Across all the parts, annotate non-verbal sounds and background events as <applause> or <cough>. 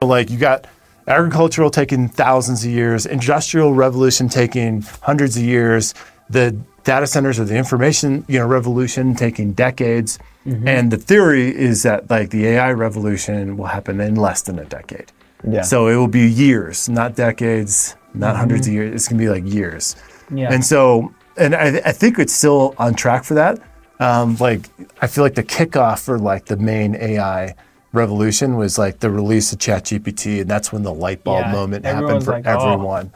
Like you got agricultural taking thousands of years, industrial revolution taking hundreds of years, the data centers or the information you know revolution taking decades, and the theory is that like the AI revolution will happen in less than a decade. Yeah. So it will be years, not decades, not hundreds of years. It's gonna be like years. Yeah. And so, and I, I think it's still on track for that. Um, like, I feel like the kickoff for like the main AI revolution was like the release of ChatGPT, and that's when the light bulb Yeah, moment happened for like, oh. everyone.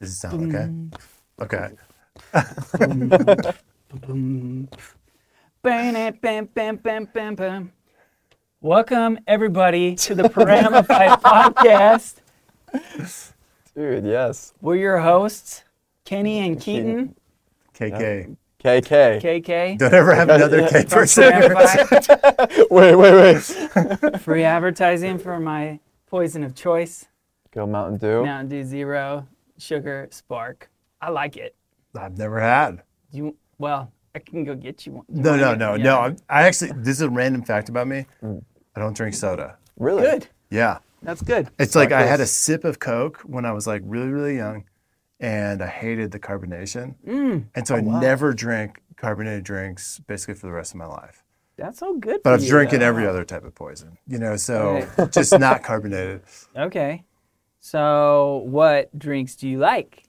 Does it sound okay? Okay. Welcome everybody to the Paramify <laughs> podcast. Dude, yes. We're your hosts, Kenny and Keaton, KK. KK. KK. Don't ever have another K person. <laughs> Wait, wait, wait. <laughs> Free advertising for my poison of choice, Go Mountain Dew. Mountain Dew Zero, Sugar Spark. I like it. I've never had. You well, I can go get you one. You No, no, no, Yeah. no. I'm- I actually, this is a random fact about me. Mm. I don't drink soda. Really? Good. Yeah. That's good. It's like I had a sip of Coke when I was like really, really young, and I hated the carbonation, Mm, and so I wow. never drank carbonated drinks basically for the rest of my life. that's so good. But for I've you, drinking though. every other type of poison, you know, so <laughs> just not carbonated. Okay. So, what drinks do you like?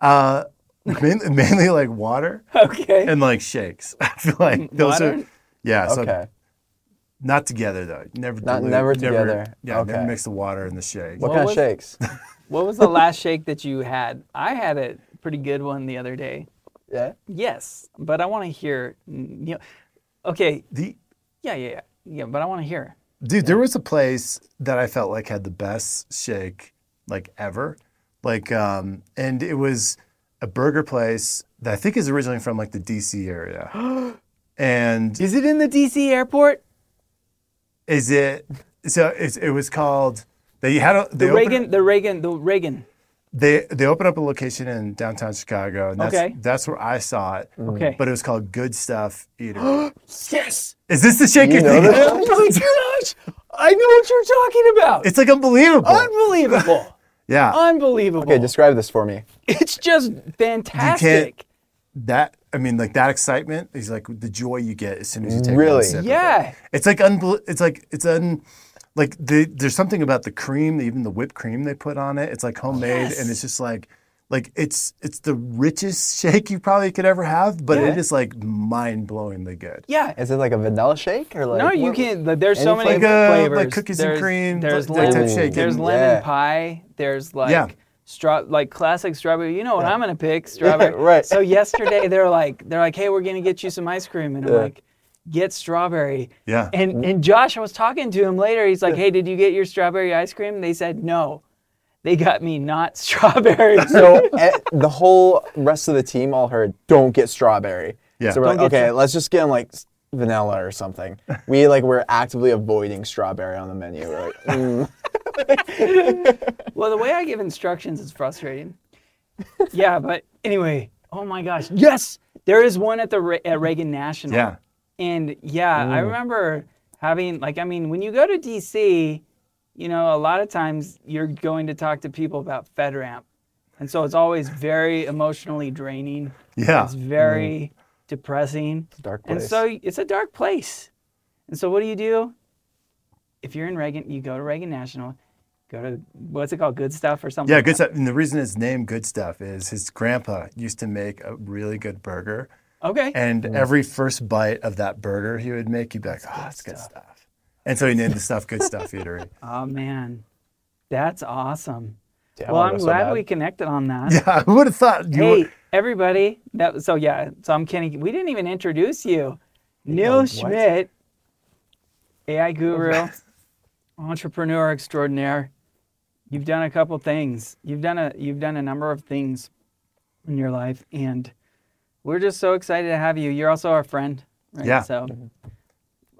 Uh, <laughs> mainly, mainly like water Okay. and like shakes. <laughs> I feel like those Water? are yeah. So Okay. not together though. Never. Not- dilute- never together. Yeah, never Okay. mix the water and the shake. What What kind was- of shakes? <laughs> What was the last shake that you had? I had a pretty good one the other day. yeah. Yes, but I want to hear. You know, okay. The Yeah, yeah, yeah. Yeah, but I want to hear. Dude, there was a place that I felt like had the best shake like ever. Like um and it was a burger place that I think is originally from like the DC area. <gasps> and Is it in the DC airport? is it so it's, it was called they had a they The Reagan, the Reagan, the Reagan. they they opened up a location in downtown Chicago and that's Okay. that's where I saw it. Mm. Okay. But it was called Good Stuff Eatery. <gasps> yes. is this the shake You know? <laughs> Oh my gosh! I know what you're talking about. It's like unbelievable. unbelievable. Yeah. unbelievable. Okay, describe this for me. it's just fantastic. that I mean, like that excitement is like the joy you get as soon as you take Really? one sip. of it. Yeah. it's like unbel- It's like it's un. Like the, there's something about the cream, even the whipped cream they put on it. It's like homemade, oh, Yes. and it's just like, like it's it's the richest <laughs> shake you probably could ever have, but Yeah. it is like mind blowingly good. Yeah. Is it like a vanilla shake or like? No, you can. like, There's so any many flavor? Like, uh, flavors. like cookies and cream, There's that type lemon. shake. There's Yeah. lemon pie. There's like Yeah. straw, like classic strawberry. You know what I'm gonna pick? <laughs> Strawberry. right. So yesterday they're like, they're like, hey, we're gonna get you some ice cream, and I'm like, get strawberry. Yeah, And and Josh, I was talking to him later. He's like, hey, did you get your strawberry ice cream? They said no. They got me not <laughs> strawberry. So eh, the whole rest of the team all heard, "Don't get strawberry." Yeah. So we're Don't like, get okay, let's just get them like s- vanilla or something. We like we're actively avoiding strawberry on the menu. We're like, mm. Well, the way I give instructions is frustrating. yeah, but anyway, oh my gosh, yes, there is one at the Re- at Reagan National. yeah, And yeah, I remember having like I mean, when you go to DC, you know, a lot of times you're going to talk to people about FedRAMP. And so it's always very emotionally draining. yeah. It's very mm-hmm. depressing. It's a dark place. And so it's a dark place. And so what do you do? If you're in Reagan, you go to Reagan National, go to what's it called, Good Stuff or something. Yeah, like good stuff. And the reason it's named Good Stuff is his grandpa used to make a really good burger. Okay. And mm. every first bite of that burger he would make, he'd be like, oh, that's good stuff. And so he named the stuff Good Stuff Eatery. <laughs> Oh man, that's awesome. Yeah, well, I'm so glad bad. we connected on that. Yeah, I would have thought you Hey, were. everybody. That so yeah. So I'm Kenny. We didn't even introduce you. Neal what? Schmidt, AI guru, entrepreneur extraordinaire. You've done a couple things. You've done a you've done a number of things in your life, and we're just so excited to have you. You're also our friend. Right? Yeah. So mm-hmm.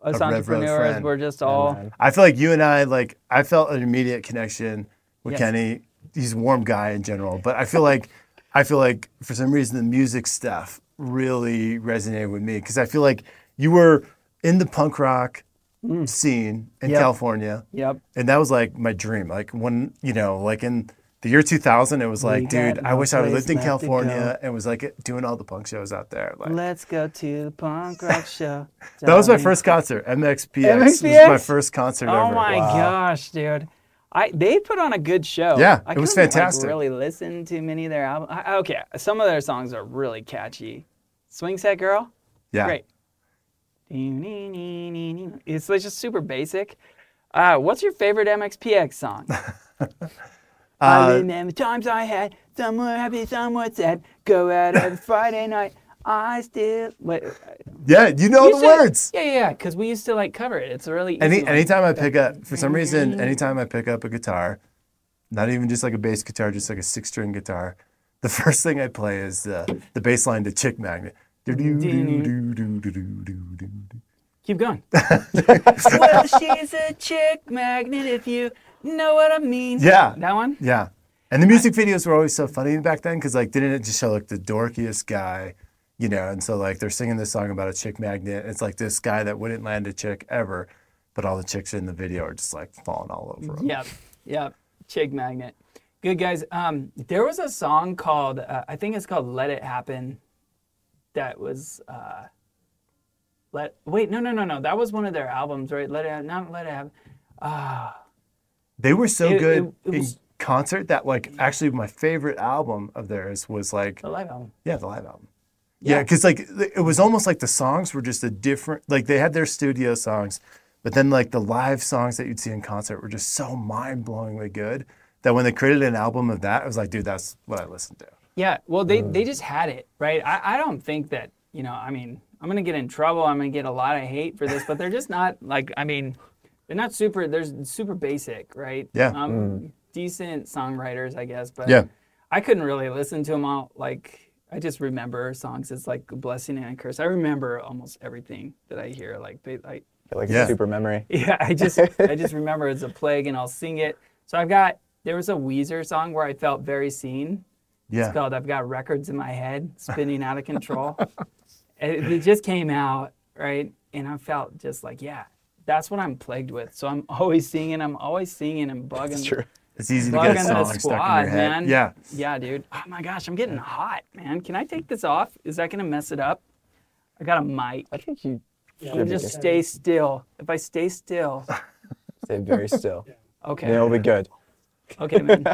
Us a Rev Rev entrepreneurs, we're just all. man. I feel like you and I like I felt an immediate connection with Yes. Kenny. He's a warm guy in general, but I feel like I feel like for some reason the music stuff really resonated with me because I feel like you were in the punk rock scene in Mm. Yep. California, Yep. and that was like my dream. Like when you know, like in the year 2000, it was like, got dude, I no wish I lived in California and was like doing all the punk shows out there. Like Let's go to the punk rock <laughs> show. that was my first concert. MXPX, was my first concert ever. Oh ever. my gosh, dude! I they put on a good show. Yeah, I it was fantastic. Like, really listen to many of their albums. Okay, some of their songs are really catchy. Swing Set Girl, Yeah. great. It's like just super basic. Uh, what's your favorite MXPX song? <laughs> I Uh, remember times I had, some were happy, some were sad. Go out on <laughs> Friday night. I still wait. Yeah, you know the said- words. Yeah, yeah, because we used to like cover it. It's a really easy Any one. anytime I pick up, for some reason, anytime I pick up a guitar, not even just like a bass guitar, just like a six string guitar, the <laughs> first thing I play is the the bass line to Chick Magnet. Do do do do do do do do do. Keep going. <laughs> well, she's a chick magnet, if you know what I mean. Yeah. That one? Yeah, and the music videos were always so funny back then because like didn't it just show like the dorkiest guy, you know? And so like they're singing this song about a chick magnet. It's like this guy that wouldn't land a chick ever, but all the chicks in the video are just like falling all over him. Yep. Yep. Chick magnet. Good guys. Um, there was a song called, uh, I think it's called Let It Happen. That was, uh, let, wait, no, no, no, no. That was one of their albums, right? Let It, not Let It Happen. They were so It- good it- it in was- concert that like actually my favorite album of theirs was like The live album. yeah the live album. Yeah, Yeah. because like it was almost like the songs were just a different like they had their studio songs, but then like the live songs that you'd see in concert were just so mind blowingly good that when they created an album of that, I was like, dude, that's what I listened to. Yeah, well, they, mm. they just had it, right? I, I don't think that, you know, I mean, I'm to get in trouble. I'm to get a lot of hate for this, but they're just not like, I mean, they're not super, they're super basic, right? Yeah. Um, Decent songwriters, I guess, but Yeah. I couldn't really listen to them all. Like, I just remember songs. It's like a blessing and a curse. I remember almost everything that I hear. Like, they, I, Like Yeah. a super memory. <laughs> yeah, I just I just <laughs> remember it's a plague and I'll sing it. So I've got there was a Weezer song where I felt very seen. Yeah. It's called I've Got Records in My Head Spinning Out of <laughs> Control. it, it just came out, right? And I felt just like, yeah, that's what I'm plagued with. So I'm <laughs> always singing, I'm always singing and bugging. That's true. It's easy to get a the song stuck in squad, your head. man. Yeah. Yeah, dude. Oh my gosh, I'm getting hot, man. Can I take this off? Is that gonna mess it up? I got a mic. I think you You should be just good. stay still. If I stay still, <laughs> stay very still. <laughs> okay. It'll be good. Okay, man.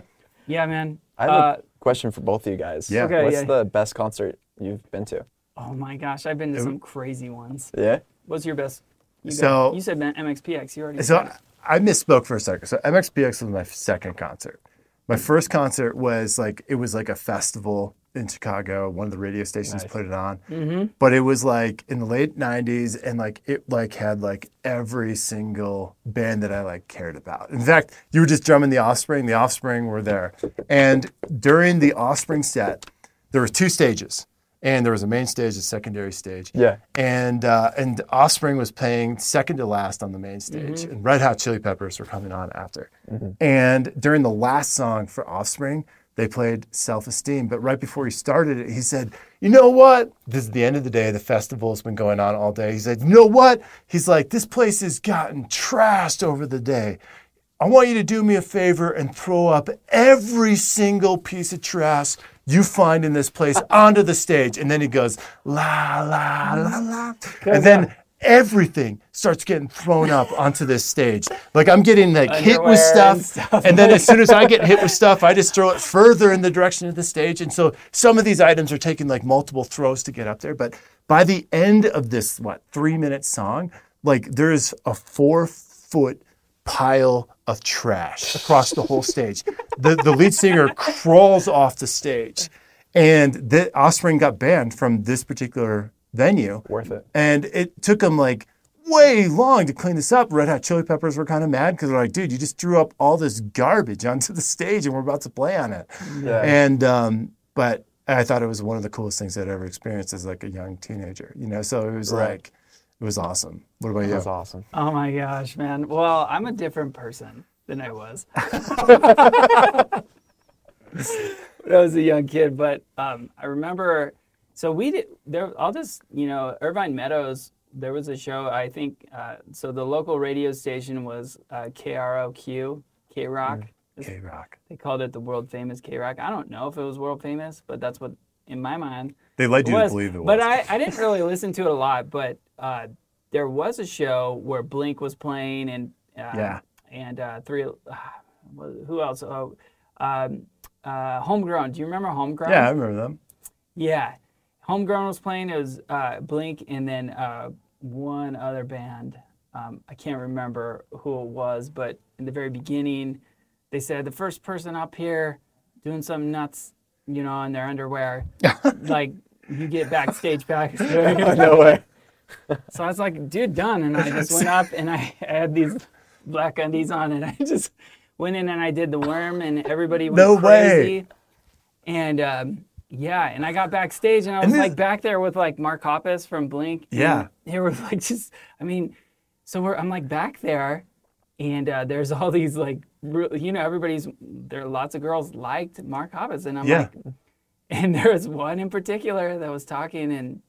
Yeah, man. I have Uh, a question for both of you guys. Yeah. Okay, What's yeah. the best concert you've been to? oh my gosh, I've been to some crazy ones. Yeah. What's your best? You So- you said MXPX. You already So said. I misspoke for a second. So MXPX was my second concert. My first concert was like it was like a festival in Chicago. One of the radio stations Nice. put it on, mm-hmm. but it was like in the late '90s, and like it like had like every single band that I like cared about. In fact, you were just drumming the Offspring. The Offspring were there, and during the Offspring set, there were two stages, and there was a main stage, a secondary stage Yeah. and uh, and Offspring was playing second to last on the main stage, Mm-hmm. and Red Hot Chili Peppers were coming on after. And during the last song for Offspring, they played Self Esteem. But right before he started it, he said, "You know what? This is the end of the day. The festival's been going on all day." He said, "You know what?" He's like, "This place has gotten trashed over the day." I want you to do me a favor and throw up every single piece of trash you find in this place uh. onto the stage. And then he goes, la, la, la, la. And then everything starts getting thrown up onto this stage. Like I'm getting like hit with Underwear and stuff. stuff. And then as soon as I get hit with stuff, I just throw it further in the direction of the stage. And so some of these items are taking like multiple throws to get up there. But by the end of this, what, three minute song, like there is a four foot pile of trash <laughs> across the whole stage. The, the lead singer crawls off the stage. And the Offspring got banned from this particular venue. Worth it. And it took them like way long to clean this up. Red Hot Chili Peppers were kind of mad because they're like, dude, you just threw up all this garbage onto the stage and we're about to play on it. Yeah. And, um, but I thought it was one of the coolest things I'd ever experienced as like a young teenager, you know? So it was Right. like, it was awesome. What about you? That's awesome. Oh my gosh, man. Well, I'm a different person than I was <laughs> <laughs> when I was a young kid. But um, I remember, so we did there. I'll just you know, Irvine Meadows. There was a show. I think uh, so. The local radio station was uh, KROQ, K Rock. K Rock. They called it the world famous K Rock. I don't know if it was world famous, but that's what in my mind They led you to believe it was. But I, I didn't really listen to it a lot. But uh, there was a show where Blink was playing and uh, Yeah. and uh, three. Uh, who else? Oh, um, uh, Homegrown. Do you remember Homegrown? yeah, I remember them. Yeah. Homegrown was playing. It was uh, Blink and then uh, one other band. Um, I can't remember who it was, but in the very beginning, they said the first person up here doing some nuts, you know, in their underwear, <laughs> like you get backstage <laughs> pass. no way. So I was like, dude, done. And I just went up and I had these black undies on and I just went in and I did the worm and everybody went No way. And um, yeah, and I got backstage and I was this- like back there with like Mark Hoppus from Blink. and Yeah. They were like just, I mean, so we're, I'm like back there and uh, there's all these like, you know, everybody's, there are lots of girls liked Mark Hoppus. And I'm Yeah. like, and there was one in particular that was talking and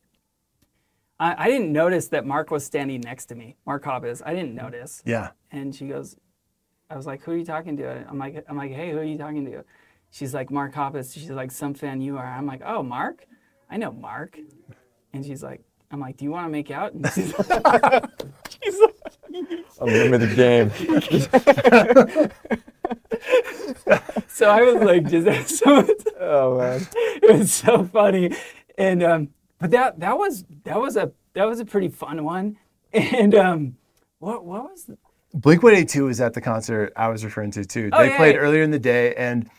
I, I didn't notice that Mark was standing next to me. Mark Hoppus. I didn't notice. Yeah. And she goes, I was like, who are you talking to? I'm like, I'm like, hey, who are you talking to? She's like, Mark Hoppus. She's like, some fan you are. I'm like, oh, Mark? I know Mark. And she's like, I'm like, do you want to make out? And she's <laughs> she's like, Unlimited game. <laughs> so I was like, just <laughs> so <laughs> Oh man. it was so funny, and um, but that that was that was a that was a pretty fun one, and um, what what was Blink 182 was at the concert I was referring to too. Oh, they yeah, played yeah. earlier in the day, and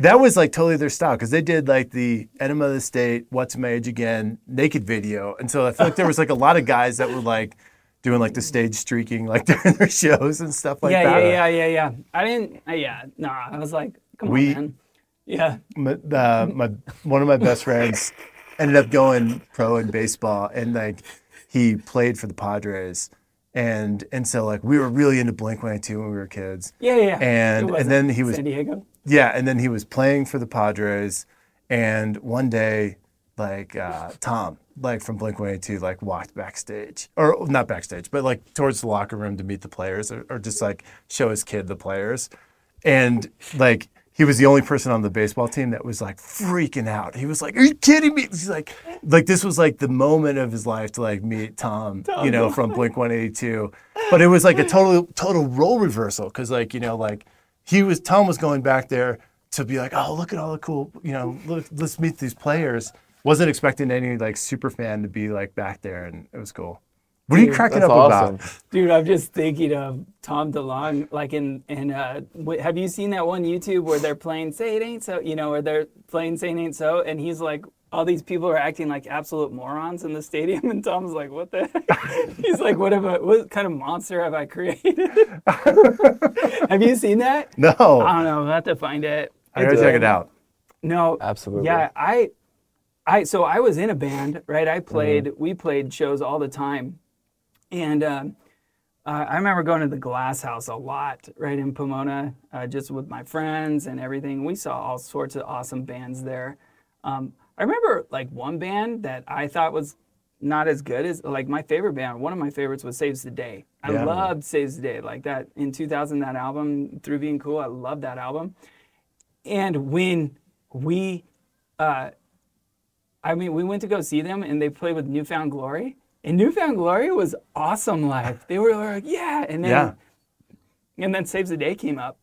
that was like totally their style because they did like the Enema of the State, What's My Age Again, naked video. And so I feel like there was like a lot of guys that were like doing like the stage streaking like <laughs> during their shows and stuff like yeah that. yeah yeah yeah yeah. I didn't uh, yeah no I was like come We- on man. Yeah. My, uh, my one of my best friends <laughs> ended up going pro in baseball and like he played for the Padres. And and so like we were really into Blink 182 when we were kids. Yeah yeah yeah. And- and then he was- San Diego? Yeah and then he was playing for the Padres. And one day like uh, Tom like from Blink 182 like walked backstage or not backstage but like towards the locker room to meet the players or, or just like show his kid the players and like he was the only person on the baseball team that was like freaking out. He was like, "Are you kidding me?" He's like, like this was like the moment of his life to like meet Tom, you know, from Blink 182. But it was like a total total role reversal because like you know like he was Tom was going back there to be like, "Oh, look at all the cool, you know, look, let's meet these players." Wasn't expecting any like super fan to be like back there, and it was cool. What are you cracking up awesome. about? Dude, I'm just thinking of Tom DeLonge, like in in uh, wh- have you seen that one YouTube where they're playing "Say It Ain't So"? You know, where they're playing "Say It Ain't So," and he's like, all these people are acting like absolute morons in the stadium, <laughs> and Tom's like, "What the?" heck? <laughs> he's like, "What have I? What kind of monster have I created?" <laughs> have you seen that? No, I don't know. I'll have to find it. I gotta check it out. No, Absolutely. Yeah, I, I so I was in a band, right? I played. Mm-hmm. We played shows all the time, and um, uh, I remember going to the Glass House a lot, right in Pomona, uh, just with my friends and everything. We saw all sorts of awesome bands there. Um, I remember like one band that I thought was not as good as like my favorite band. One of my favorites was Saves the Day. I Yeah. loved Saves the Day. Like that in 2000, that album through being cool. I loved that album. And when we, uh, I mean, we went to go see them and they played with New Found Glory. And New Found Glory was awesome live. They were like, yeah. And then, Yeah. and then Saves the Day came up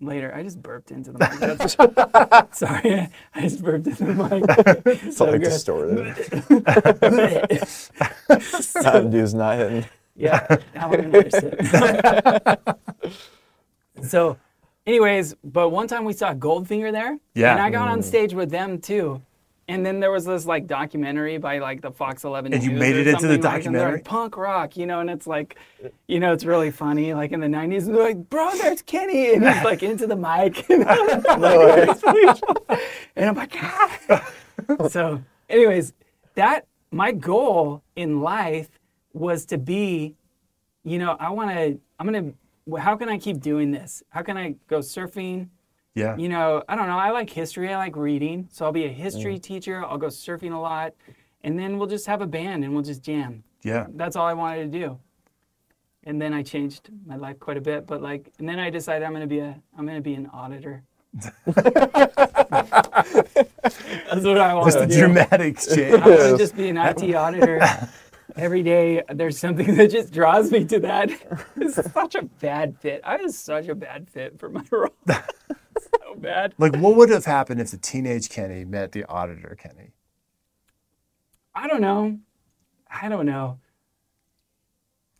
later. I just burped into the mic. <laughs> Sorry, I just burped into the mic. <laughs> It's so like distorted. Mountain Dew's <laughs> not hitting. yeah, that so, anyways, but one time we saw Goldfinger there. Yeah. And I got on mm. stage with them too. And then there was this like documentary by like the Fox 11 And you News made it into the like, documentary? like, punk rock, you know, and it's like, you know, it's really funny. Like in the 90s, and they're like, bro, there's Kenny. <laughs> And he's like into the mic. <laughs> And, I'm like, and I'm like, ah. so, anyways, that my goal in life was to be, you know, I want to, I'm to, how can I keep doing this? How can I go surfing? Yeah. You know, I don't know. I like history. I like reading. So I'll be a history mm. teacher. I'll go surfing a lot. And then we'll just have a band and we'll just jam. Yeah. That's all I wanted to do. And then I changed my life quite a bit. But like, and then I decided I'm going to be a, I'm going to be an auditor. <laughs> That's what I want Just to a do. dramatic <laughs> change. I want to just be an IT <laughs> auditor. Every day, there's something that just draws me to that. It's such a bad fit. I was such a bad fit for my role. So bad. Like, what would have happened if the teenage Kenny met the auditor Kenny? I don't know. I don't know.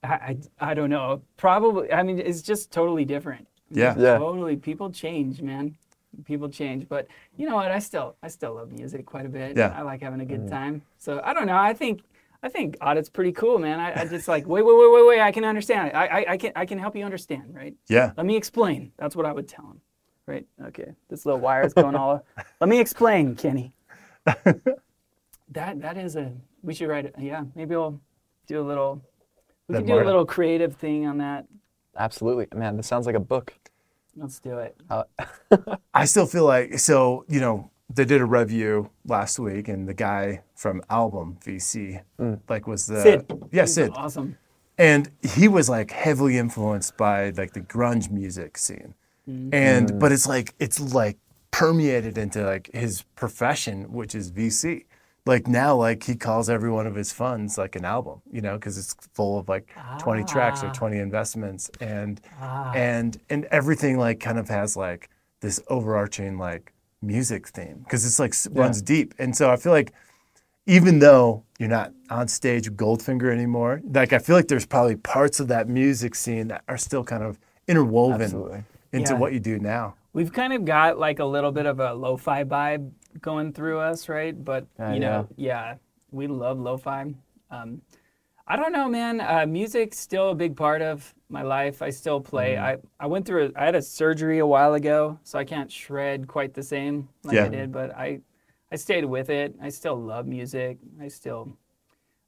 I, I, I don't know. Probably. I mean, it's just totally different. Yeah. Yeah. Totally. People change, man. People change. But you know what? I still I still love music quite a bit. Yeah. I like having a good mm. time. So I don't know. I think I think audit's pretty cool, man. I, I just like wait, wait, wait, wait, wait. I can understand it. I, I, I can I can help you understand, right? Yeah. Let me explain. That's what I would tell him. Right? Okay. This little wire is going all. <laughs> Let me explain, Kenny. <laughs> that that is a. We should write it. Yeah. Maybe we'll do a little. We That can do a little creative thing on that. Absolutely. Man, this sounds like a book. Let's do it. Uh, <laughs> I still feel like so you know they did a review last week and the guy from album VC like was the Sid. yeah He's Sid Awesome. and he was like heavily influenced by like the grunge music scene and mm-hmm. but it's like it's like permeated into like his profession which is VC like now like he calls every one of his funds like an album you know because it's full of like 20 tracks or ah. 20 investments. And ah. and and everything like kind of has like this overarching like music theme because it's like s runs deep. And so i feel like even though you're not on stage with goldfinger anymore like i feel like there's probably parts of that music scene that are still kind of interwoven Absolutely. Into Yeah. what you do now We've kind of got like a little bit of a lo-fi vibe going through us, right? But you know, yeah, we love lo-fi. Um, I don't know, man. Uh, music's still a big part of my life. I still play. Mm-hmm. I, I went through. A, I had a surgery a while ago, so I can't shred quite the same like Yeah. I did. But I, I stayed with it. I still love music. I still,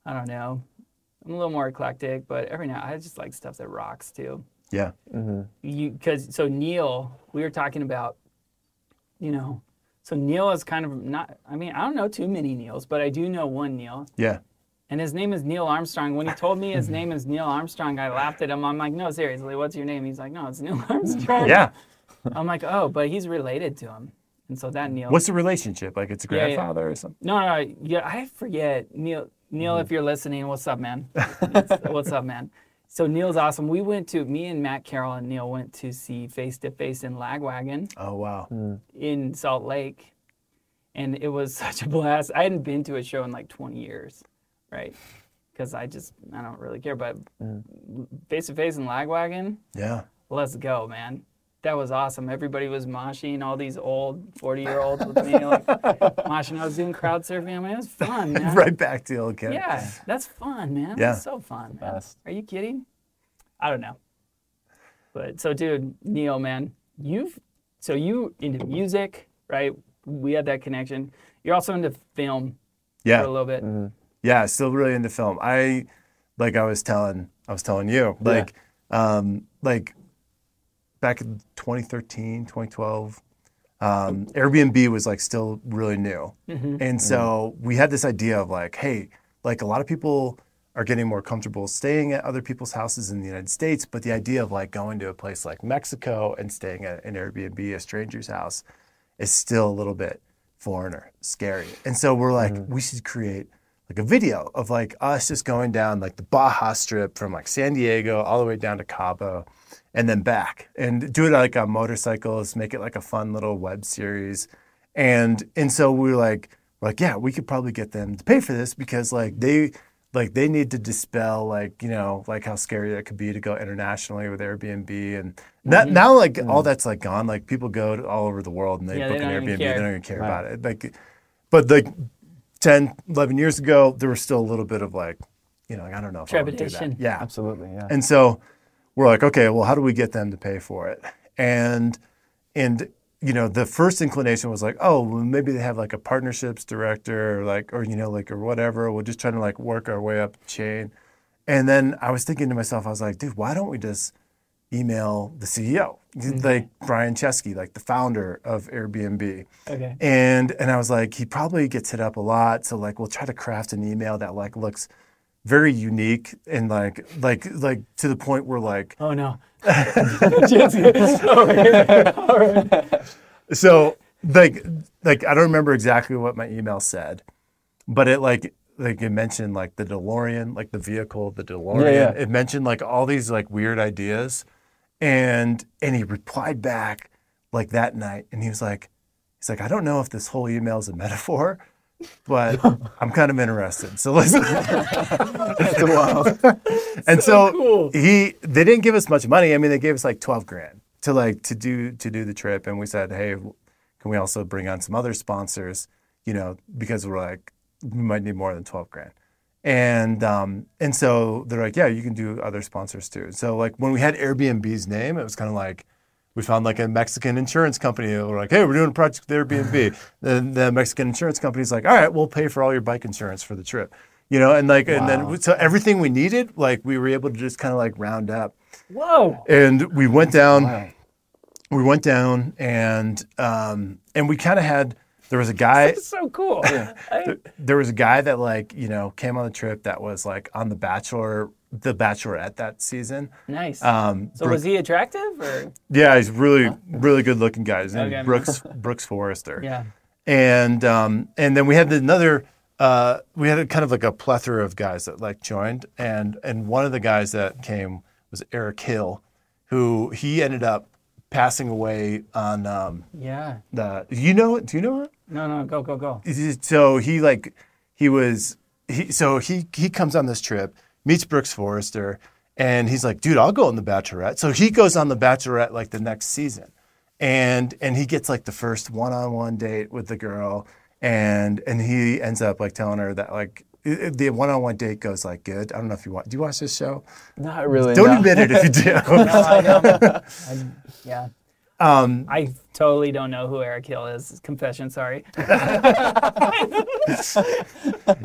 I don't know. I'm a little more eclectic, but every now I just like stuff that rocks too yeah you because so Neal, we were talking about, you know, so Neal is kind of not. I mean, I don't know too many Neils, but I do know one Neil, yeah and his name is Neil Armstrong. When he told me his <laughs> name is Neil Armstrong, I laughed at him. I'm like, no, seriously, what's your name? He's like, no, it's Neil <laughs> Armstrong. yeah I'm like, oh, but he's related to him, and so that Neil. what's the relationship like it's a Yeah, yeah. grandfather or something No, no, no, yeah, I forget. Neil, Neil, Mm-hmm. if you're listening, what's up, man? <laughs> What's up, man? So Neil's awesome. We went to me and Matt Carroll and Neil went to see Face to Face in Lagwagon oh wow hmm. in Salt Lake, and it was <laughs> such a blast. I hadn't been to a show in like 20 years, right? Because I just I don't really care. But hmm. Face to Face in Lagwagon, yeah let's go, man. That was awesome. Everybody was moshing, all these old 40 year olds with me, like <laughs> moshing. I was doing crowd surfing. I mean, it was fun, <laughs> man. right back to the old Kenny Yeah, that's fun, man. Yeah. That's so fun. man. Best. Are you kidding? I don't know. But so, dude, Neal, man, you've so you into music, right? We had that connection. You're also into film yeah for a little bit. Yeah, still really into film. I like I was telling I was telling you like um like back in 2013, 2012 um, Airbnb was like still really new. And so we had this idea of like, hey, like a lot of people are getting more comfortable staying at other people's houses in the United States, but the idea of like going to a place like Mexico and staying at an Airbnb, a stranger's house, is still a little bit foreigner, scary. And so we're like, we should create like a video of like us just going down like the Baja Strip from like San Diego all the way down to Cabo and then back and do it like on motorcycles, make it like a fun little web series. And and so we were like, like, yeah, we could probably get them to pay for this because like they like they need to dispel like you know like how scary it could be to go internationally with Airbnb. And that, mm-hmm. now like all mm-hmm. that's like gone. Like people go to all over the world and they Yeah, book they an Airbnb. they don't even care about it. Like but like 10 11 years ago there was still a little bit of like you know like, I don't know if I would do Trepidation. that yeah. Absolutely. Yeah. and so we're like, okay, well, how do we get them to pay for it? And and you know, the first inclination was like, oh, well, maybe they have like a partnerships director, or like, or you know, like, or whatever. We're just trying to like work our way up the chain. And then I was thinking to myself, I was like, dude, why don't we just email the CEO, mm-hmm. like Brian Chesky, like the founder of Airbnb. Okay. And and I was like, he probably gets hit up a lot, so like we'll try to craft an email that like looks very unique and like like like to the point where like Oh no. <laughs> so like like I don't remember exactly what my email said, but it like like it mentioned like the DeLorean, like the vehicle, the DeLorean. Yeah, yeah. It mentioned like all these like weird ideas, and and he replied back like that night, and he was like, he's like, I don't know if this whole email is a metaphor, but <laughs> I'm kind of interested. So let's. <laughs> That's wild. <laughs> and so, cool. he they didn't give us much money. I mean, they gave us like twelve grand to like to do to do the trip, and we said, hey, can we also bring on some other sponsors? You know, because we're like we might need more than twelve grand. And um, and so they're like, yeah, you can do other sponsors too. So like when we had Airbnb's name, it was kind of like we found like a Mexican insurance company. We're like, hey, we're doing a project with Airbnb. <laughs> then the Mexican insurance company's like, all right, we'll pay for all your bike insurance for the trip. You know, and like, and then so everything we needed, like we were able to just kind of like round up. Whoa. And we went down Wow. we went down and um, and we kind of had there was a guy so cool. <laughs> I- there was a guy that like you know came on the trip that was like on the Bachelor the Bachelorette that season. nice. Um, so Brooke- was he attractive or? yeah, he's really really good looking guy. His Okay. Brooks <laughs> Brooks Forester. Yeah. and um, and then we had another uh, we had a kind of like a plethora of guys that like joined and and one of the guys that came was Eric Hill who he ended up passing away on um, Yeah. the you know do you know him? No, no, go, go, go. so he like he was he so he he comes on this trip meets brooks forester and he's like dude i'll go on the bachelorette so he goes on the bachelorette like the next season and and he gets like the first one-on-one date with the girl and and he ends up like telling her that like the one-on-one date goes like good i don't know if you want do you watch this show Not really. don't no. admit it if you do <laughs> No, I don't. <laughs> I, yeah. um I totally don't know who Eric Hill is. Confession, sorry. <laughs>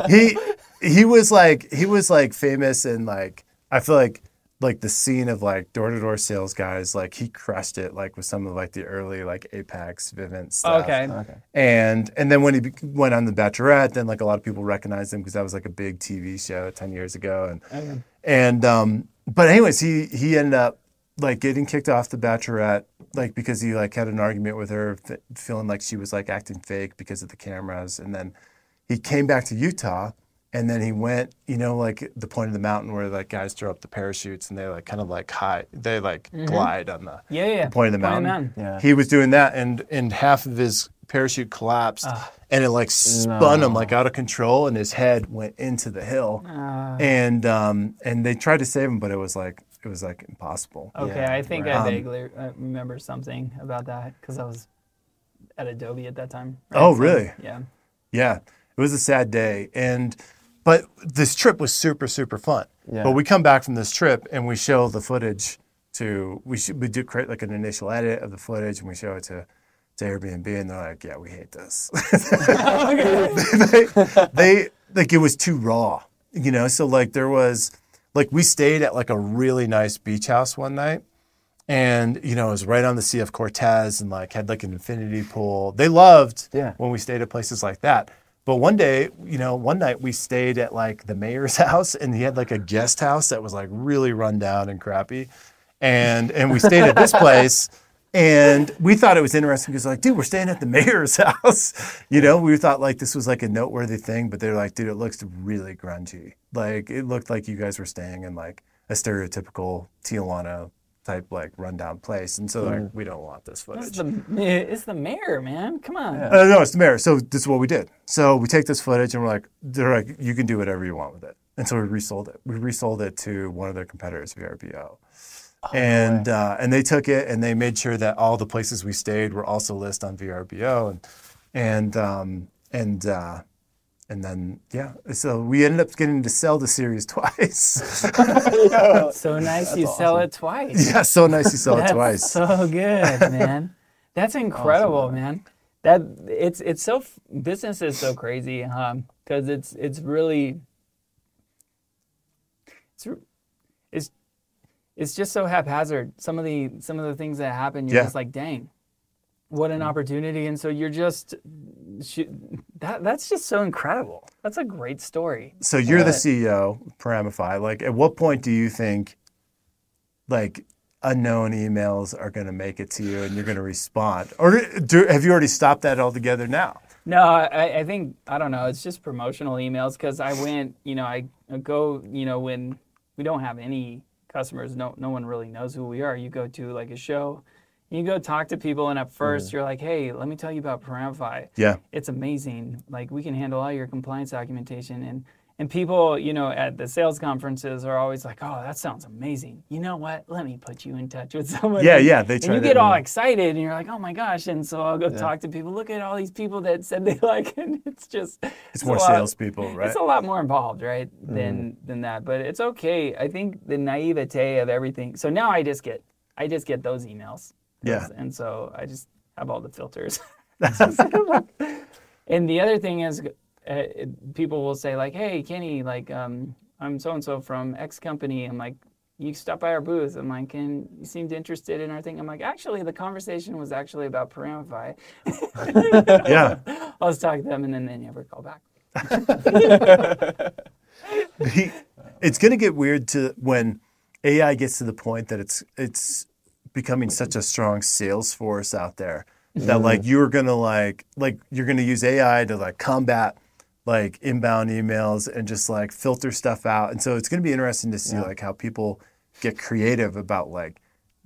he he was like he was like famous and like I feel like like the scene of like door to door sales guys like he crushed it like with some of like the early like Apex Vivint stuff. Okay. Okay. And and then when he went on the Bachelorette, then like a lot of people recognized him because that was like a big TV show ten years ago. And Okay. and um, but anyways, he he ended up like getting kicked off the Bachelorette, like because he like had an argument with her, f- feeling like she was like acting fake because of the cameras. And then he came back to Utah, and then he went, you know, like the point of the mountain where like guys throw up the parachutes and they like kind of like high, they like glide on the Yeah, yeah. point of the Point of the mountain. mountain. Yeah. He was doing that, and and half of his parachute collapsed, and it like spun him like out of control, and his head went into the hill, Uh, and um and they tried to save him, but it was like it was like impossible. okay, Yeah, I think right. I Um, vaguely uh, remember something about that because I was at Adobe at that time. Oh, So, really? Yeah. Yeah, it was a sad day, and but this trip was super super fun. Yeah. But we come back from this trip and we show the footage to we should we do create like an initial edit of the footage and we show it to to Airbnb and they're like, yeah, we hate this. <laughs> <laughs> they, they like it was too raw, you know. So like there was like we stayed at like a really nice beach house one night. And you know, it was right on the Sea of Cortez, and like had like an infinity pool. They loved Yeah. when we stayed at places like that. But one day, you know, one night we stayed at like the mayor's <laughs> house, and he had like a guest house that was like really run down and crappy. And and we stayed at this <laughs> place, and we thought it was interesting because like, dude, we're staying at the mayor's <laughs> house. You know, we thought like this was like a noteworthy thing, but they're like, dude, it looks really grungy. Like it looked like you guys were staying in like a stereotypical Tijuana type like rundown place, and so like we don't want this It's footage. the it's the mayor, man. Come on. Uh, no, it's the mayor. So this is what we did. So we take this footage and we're like, they're like, you can do whatever you want with it. And so we resold it. We resold it to one of their competitors, VRBO. And uh, and they took it and they made sure that all the places we stayed were also listed on VRBO and and um, and uh, and then yeah, so we ended up getting to sell the series <laughs> twice. <laughs> So nice you sell it twice. yeah, so nice you sell it <laughs> twice. so good, man. That's incredible, man. That it's it's so business is so crazy, um, because it's it's really it's it's it's just so haphazard. Some of the some of the things that happen, you're Yeah. just like, dang, what an mm-hmm. opportunity. And so you're just sh- that that's just so incredible. That's a great story. So you're the CEO, Paramify. Like, at what point do you think, like, unknown emails are going to make it to you and you're going to respond, or do, have you already stopped that altogether now? No, I, I think I don't know. It's just promotional emails because I went, you know, I go, you know, when we don't have any customers, no, no one really knows who we are. You go to like a show, you go talk to people, and at mm-hmm. 1st you're like, hey, let me tell you about Paramify. Yeah, It's amazing. Like we can handle all your compliance documentation and. And people, you know, at the sales conferences are always like, "Oh, that sounds amazing." You know what? Let me put you in touch with <laughs> someone. Yeah, yeah, they And you get all excited, and you're like, "Oh my gosh!" And so I'll go talk to people. Look at all these people that said they <laughs> like, it. and it's just it's a more salespeople, right? It's a lot more involved, right, than mm. than that. But it's okay. I think the naivete of everything. So now I just get I just get those emails. Yeah. And so I just have all the filters. <laughs> and the other thing is, uh, people will say like, "Hey, Kenny, like, um, I'm so and so from X company." I'm like. You stop by our booth. I'm like, and you seemed interested in our thing. I'm like, actually, the conversation was actually about Paramify. <laughs> yeah. <laughs> I was talking to them, and then they never call back. <laughs> It's going to get weird to when AI gets to the point that it's it's becoming such a strong sales force out there that like you're going to like like you're going to use AI to like combat like inbound emails and just like filter stuff out. And so it's going to be interesting to see like how people get creative about like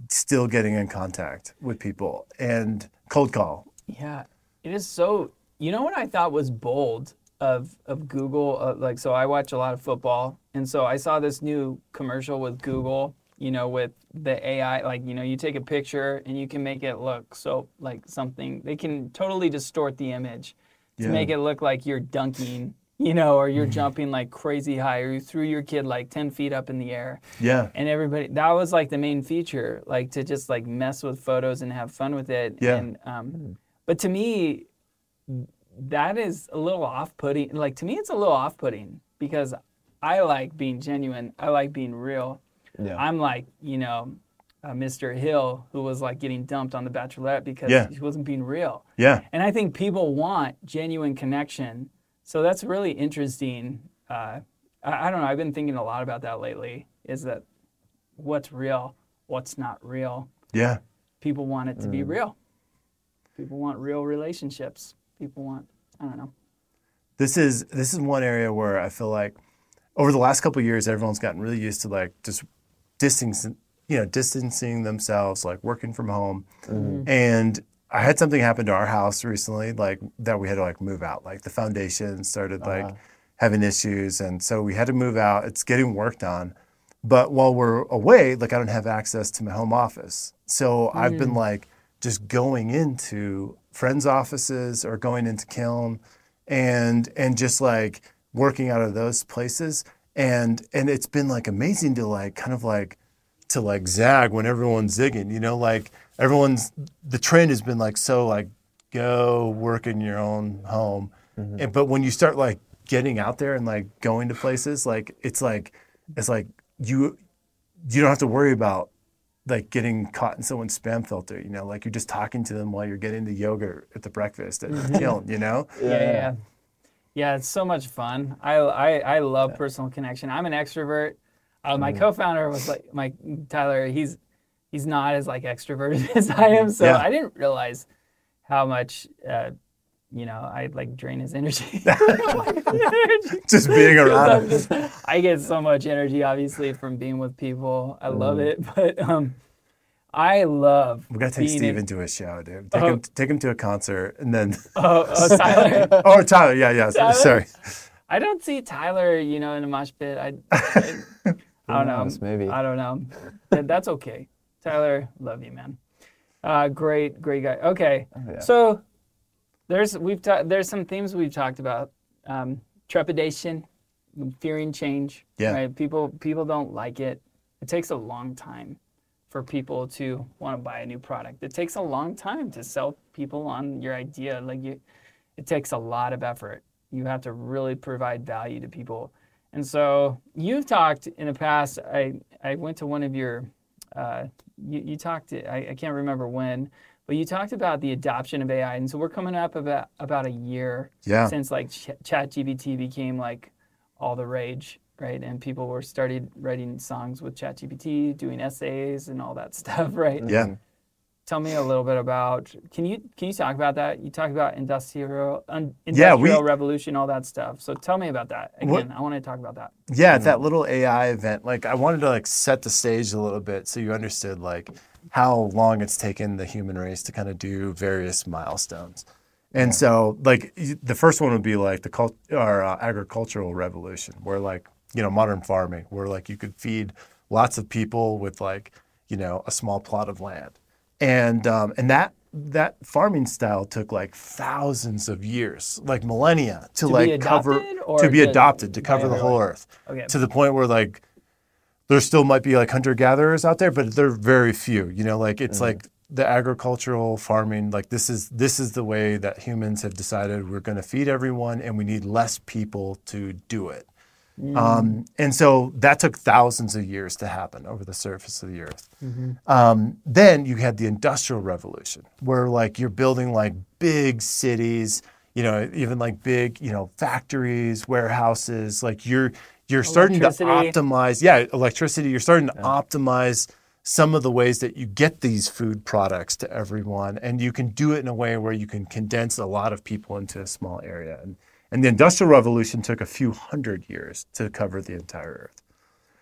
still getting in contact with people and cold call. Yeah, it is so. You know what I thought was bold of of Google? Uh, like, so I watch a lot of football, and so I saw this new commercial with Google. You know, with the AI, like you know, you take a picture and you can make it look so like something. They can totally distort the image to Yeah. make it look like you're dunking. You know, or you're jumping like crazy high, or you threw your kid like ten feet up in the air Yeah. and everybody that was like the main feature like to just like mess with photos and have fun with it Yeah. and um but to me that is a little off-putting like to me it's a little off-putting because i like being genuine i like being real Yeah. i'm like you know uh, mr hill who was like getting dumped on the bachelorette because Yeah. he wasn't being real Yeah. and I think people want genuine connection. So that's really interesting. Uh, I, I don't know. I've been thinking a lot about that lately. Is that what's real, what's not real? Yeah. People want it to be real. People want real relationships. People want, I don't know. this is this is one area where I feel like over the last couple of years, everyone's gotten really used to like just distancing, you know, distancing themselves, like working from home. Mm-hmm. And I had something happen to our house recently, like that we had to like move out. Like the foundation started like uh-huh. having issues, and so we had to move out. It's getting worked on. But while we're away, like I don't have access to my home office. So I've been mm. like just going into friends' offices or going into Kiln and and just like working out of those places. And and it's been like amazing to like kind of like to like zag when everyone's zigging, you know, like everyone's the trend has been like so like go work in your own home. Mm-hmm. And, but when you start like getting out there and like going to places, like it's like it's like you you don't have to worry about like getting caught in someone's spam filter, you know, like you're just talking to them while you're getting the yogurt at the breakfast at Kiln, mm-hmm. you know? Yeah, <laughs> yeah, yeah. Yeah, it's so much fun. I, I, I love personal connection. I'm an extrovert. Uh, my co-founder was like, my Tyler. He's he's not as like extroverted <laughs> as I am, so Yeah. I didn't realize how much uh, you know I like drain his <laughs> energy. <laughs> Just being around. him. I get so much energy, obviously, from being with people. I love it, but um, I love. We gotta take being Steve in- into a show, dude. Take Oh. him, take him to a concert, and then. Oh, oh, Tyler. oh, Tyler, yeah, yeah. Tyler? Sorry. I don't see Tyler, you know, in a mosh pit. I, I, I don't know. maybe. I don't know. <laughs> That- That's okay. Tyler, love you, man. Uh, great, great guy. Okay, yeah. so there's we've ta- there's some themes we've talked about. Um, trepidation, fearing change. Yeah. Right? People people don't like it. It takes a long time for people to want to buy a new product. It takes a long time to sell people on your idea. Like you, it takes a lot of effort. You have to really provide value to people. And so you've talked in the past. I I went to one of your. Uh, you, you talked. I, I can't remember when, but you talked about the adoption of AI, and so we're coming up about about a year Yeah. since like Ch- ChatGPT became like all the rage, right? And people were started writing songs with ChatGPT, doing essays and all that stuff, <laughs> right? Yeah. Tell me a little bit about. Can you can you talk about that? You talk about industrial un, Yeah, industrial we- revolution, all that stuff. So tell me about that What- again. I want to talk about that. Yeah, at that little AI event, like I wanted to like set the stage a little bit so you understood like how long it's taken the human race to kind of do various milestones. And so like the first one would be like the cult or uh, agricultural revolution where like, you know, modern farming where like you could feed lots of people with like, you know, a small plot of land. And um, and that that farming style took like thousands of years, like millennia to, be like cover to be adopted to cover the whole earth Okay. to the point where like there still might be like hunter gatherers out there, but they're very few. You know, like it's like the agricultural farming. Like this is this is the way that humans have decided we're going to feed everyone, and we need less people to do it. Um, and so that took thousands of years to happen over the surface of the earth. Um, then you had the industrial revolution, where like you're building like big cities, you know, even like big, you know, factories, warehouses. Like you're you're starting to optimize, yeah, electricity. You're starting to optimize some of the ways that you get these food products to everyone, and you can do it in a way where you can condense a lot of people into a small area. And and the industrial revolution took a few hundred years to cover the entire earth.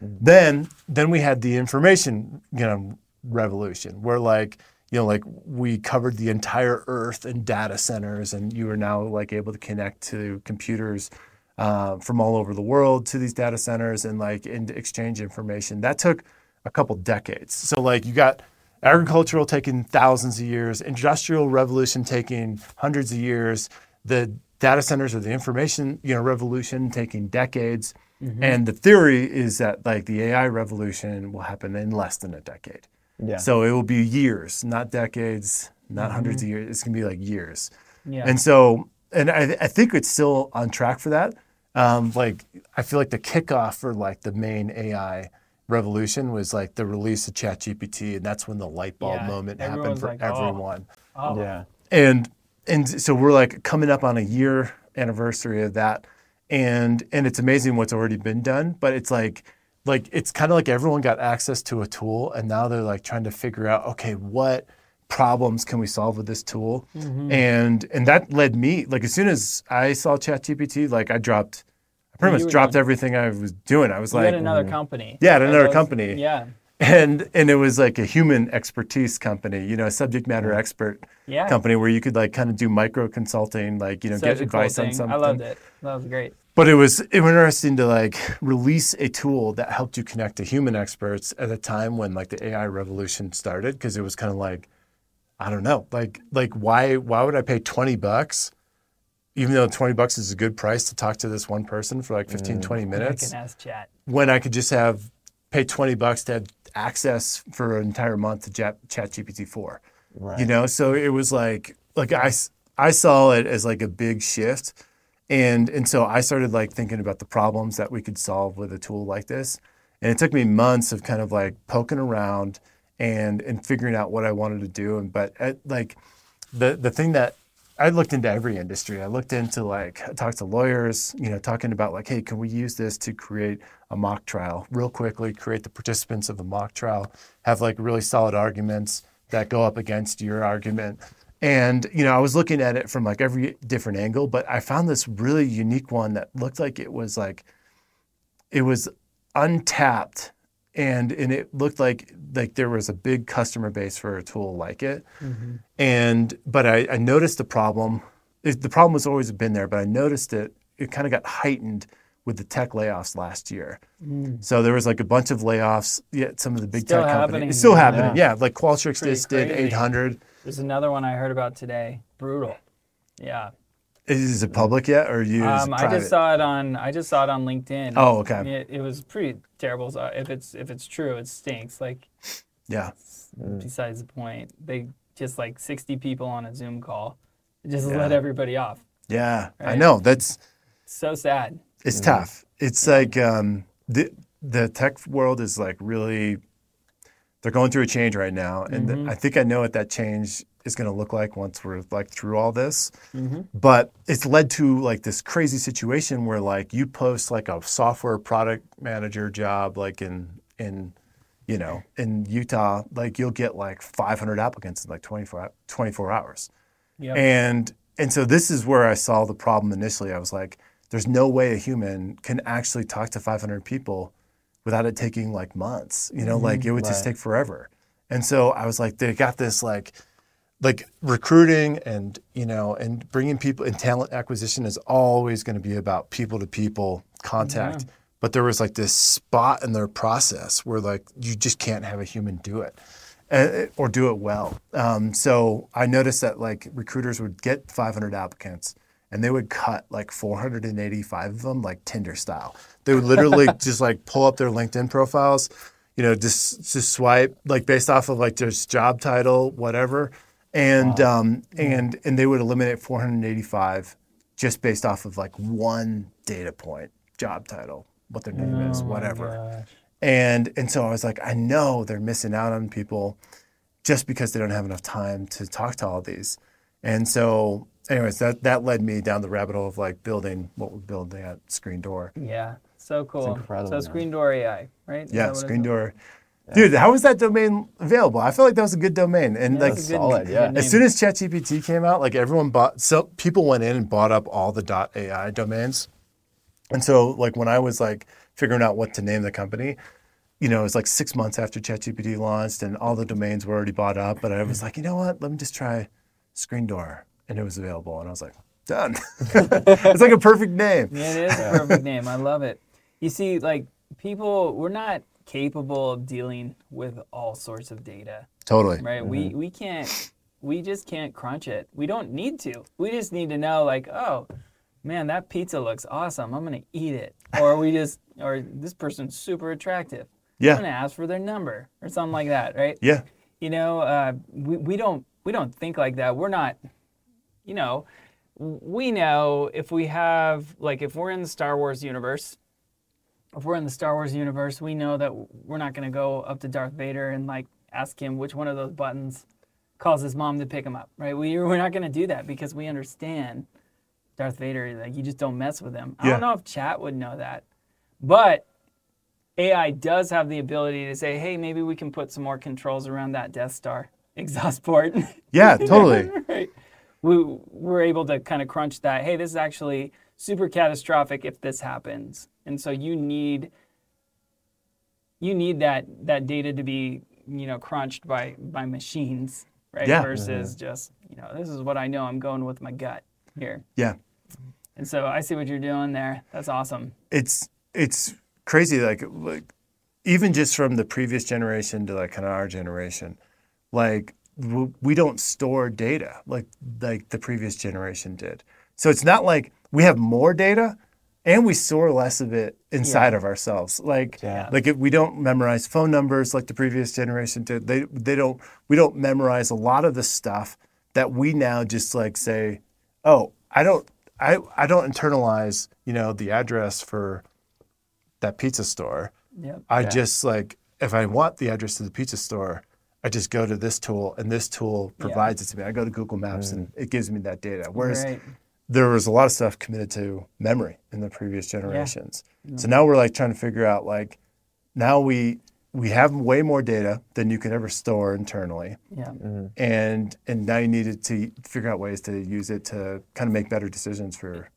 Then then we had the information, you know, revolution where like you know like we covered the entire earth in data centers and you are now like able to connect to computers uh, from all over the world to these data centers and like and exchange information. That took a couple decades. So like you got agricultural taking thousands of years industrial revolution taking hundreds of years the data centers or the information you know revolution taking decades. And the theory is that like the ai revolution will happen in less than a decade. Yeah. so it will be years not decades not hundreds of years. It's going to be like years. Yeah. and so and I, I think it's still on track for that. Um, like i feel like the kickoff for like the main ai revolution was like the release of ChatGPT, and that's when the light bulb Yeah, moment happened for like, oh. everyone. oh, yeah. and and so we're like coming up on a year anniversary of that and and it's amazing what's already been done but it's like like it's kind of like everyone got access to a tool and now they're like trying to figure out okay what problems can we solve with this tool Mm-hmm. and and that led me like as soon as i saw ChatGPT like i dropped i pretty You much dropped done. everything i was doing i was you like had another company. Yeah, at another company. Yeah. And and it was like a human expertise company you know a subject matter expert Yeah. company where you could like kind of do micro consulting like you know Such get a cool advice on something I loved it. That was great. but it was it was interesting to like release a tool that helped you connect to human experts at a time when like the ai revolution started because it was kind of like i don't know like like why why would i pay 20 bucks even though 20 bucks is a good price to talk to this one person for like 15 mm. 20 I minutes can ask chat. when I could just have pay 20 bucks to have access for an entire month to Chat GPT 4. Right. You know, so it was like like I, I saw it as like a big shift and and so I started like thinking about the problems that we could solve with a tool like this. And it took me months of kind of like poking around and and figuring out what I wanted to do and but at, like the the thing that I looked into every industry. I looked into like talked to lawyers, you know, talking about like, hey, can we use this to create a mock trial real quickly, create the participants of a mock trial, have like really solid arguments that go up against your argument. And you know, I was looking at it from like every different angle, but I found this really unique one that looked like it was like it was untapped and and it looked like like there was a big customer base for a tool like it mm-hmm. and but I, I noticed the problem it, the problem has always been there but i noticed it it kind of got heightened with the tech layoffs last year mm. so there was like a bunch of layoffs yeah some of the big Still tech happening. companies it's still happening yeah, like qualtrics Pretty just did 800 There's another one I heard about today. Brutal. Yeah. Is it public yet or you Um, I just saw it on. I just saw it on LinkedIn. Oh, okay. It, it was pretty terrible. So if it's if it's true, it stinks. Like yeah besides the point, they just like 60 people on a Zoom call, just Yeah. let everybody off. yeah i know that's So sad. It's tough. It's like um, the the tech world is like really. They're going through a change right now, and th- I think I know what that change is going to look like once we're like through all this. Mm-hmm. But it's led to like this crazy situation where like you post like a software product manager job like in in you know in Utah, like you'll get like 500 applicants in like 24 24 hours. Yep. And and so this is where I saw the problem initially. I was like, there's no way a human can actually talk to 500 people without it taking like months. You know, like mm-hmm. it would just take forever. And so I was like, they got this like like recruiting and you know and bringing people and talent acquisition is always going to be about people to people contact. But there was like this spot in their process where like you just can't have a human do it uh, or do it well. Um, so i noticed that like recruiters would get 500 applicants and they would cut like 485 of them like tinder style. They would literally <laughs> just like pull up their linkedin profiles you know just just swipe like based off of like their job title whatever and um, and and they would eliminate 485 just based off of like one data point, job title, what their name is, whatever. And and so I was like, I know they're missing out on people just because they don't have enough time to talk to all these. And so, anyways, that that led me down the rabbit hole of like building what we're building at ScreenDoor. Yeah, so cool. so. ScreenDoor AI, right? Is Yeah, Screen Door. Dude, how was that domain available? I feel like that was a good domain. And Yeah, like good- solid, good yeah. name. As soon as ChatGPT came out, like everyone bought, so people went in and bought up all the .ai domains. And so, like when I was like figuring out what to name the company, you know, it was like six months after ChatGPT launched, and all the domains were already bought up. But I was like, you know what? Let me just try ScreenDoor, and it was available, and I was like, done. <laughs> it's like a perfect name. Yeah, it is a perfect name. I love it. You see, like people, we're not capable of dealing with all sorts of data, Totally. right? We we can't. We just can't crunch it. We don't need to. We just need to know, like, oh, man, that pizza looks awesome. I'm gonna eat it. Or we just, or this person's super attractive. Yeah. I'm gonna ask for their number or something like that, right? Yeah. you know uh, we, we don't we don't think like that we're not you know we know if we have like if we're in the star wars universe if we're in the star wars universe we know that we're not going to go up to darth vader and like ask him which one of those buttons calls his mom to pick him up right we, we're not going to do that because we understand darth vader like you just don't mess with him i don't know if chat would know that but AI does have the ability to say, hey, maybe we can put some more controls around that Death Star <laughs> exhaust port. Yeah. Totally. <laughs> right. We, we're able to kind of crunch that. Hey, this is actually super catastrophic if this happens. And so you need you need that that data to be, you know, crunched by by machines, right? Yeah. Versus mm-hmm. just, you know, this is what I know. I'm going with my gut here. Yeah. And so I see what you're doing there. That's awesome. it's it's crazy like like even just from the previous generation to like kind of our generation like we don't store data like like the previous generation did so it's not like we have more data and we store less of it inside of ourselves. Like Yeah. like if we don't memorize phone numbers like the previous generation did they they don't we don't memorize a lot of the stuff that we now just like say oh i don't i i don't internalize you know the address for that pizza store. Yep. i just like if i want the address to the pizza store i just go to this tool and this tool provides it to me. I go to google maps and it gives me that data. Whereas Right. There was a lot of stuff committed to memory in the previous generations. So mm. now we're like trying to figure out like now we we have way more data than you can ever store internally. Yeah. Mm-hmm. And and now you needed to figure out ways to use it to kind of make better decisions for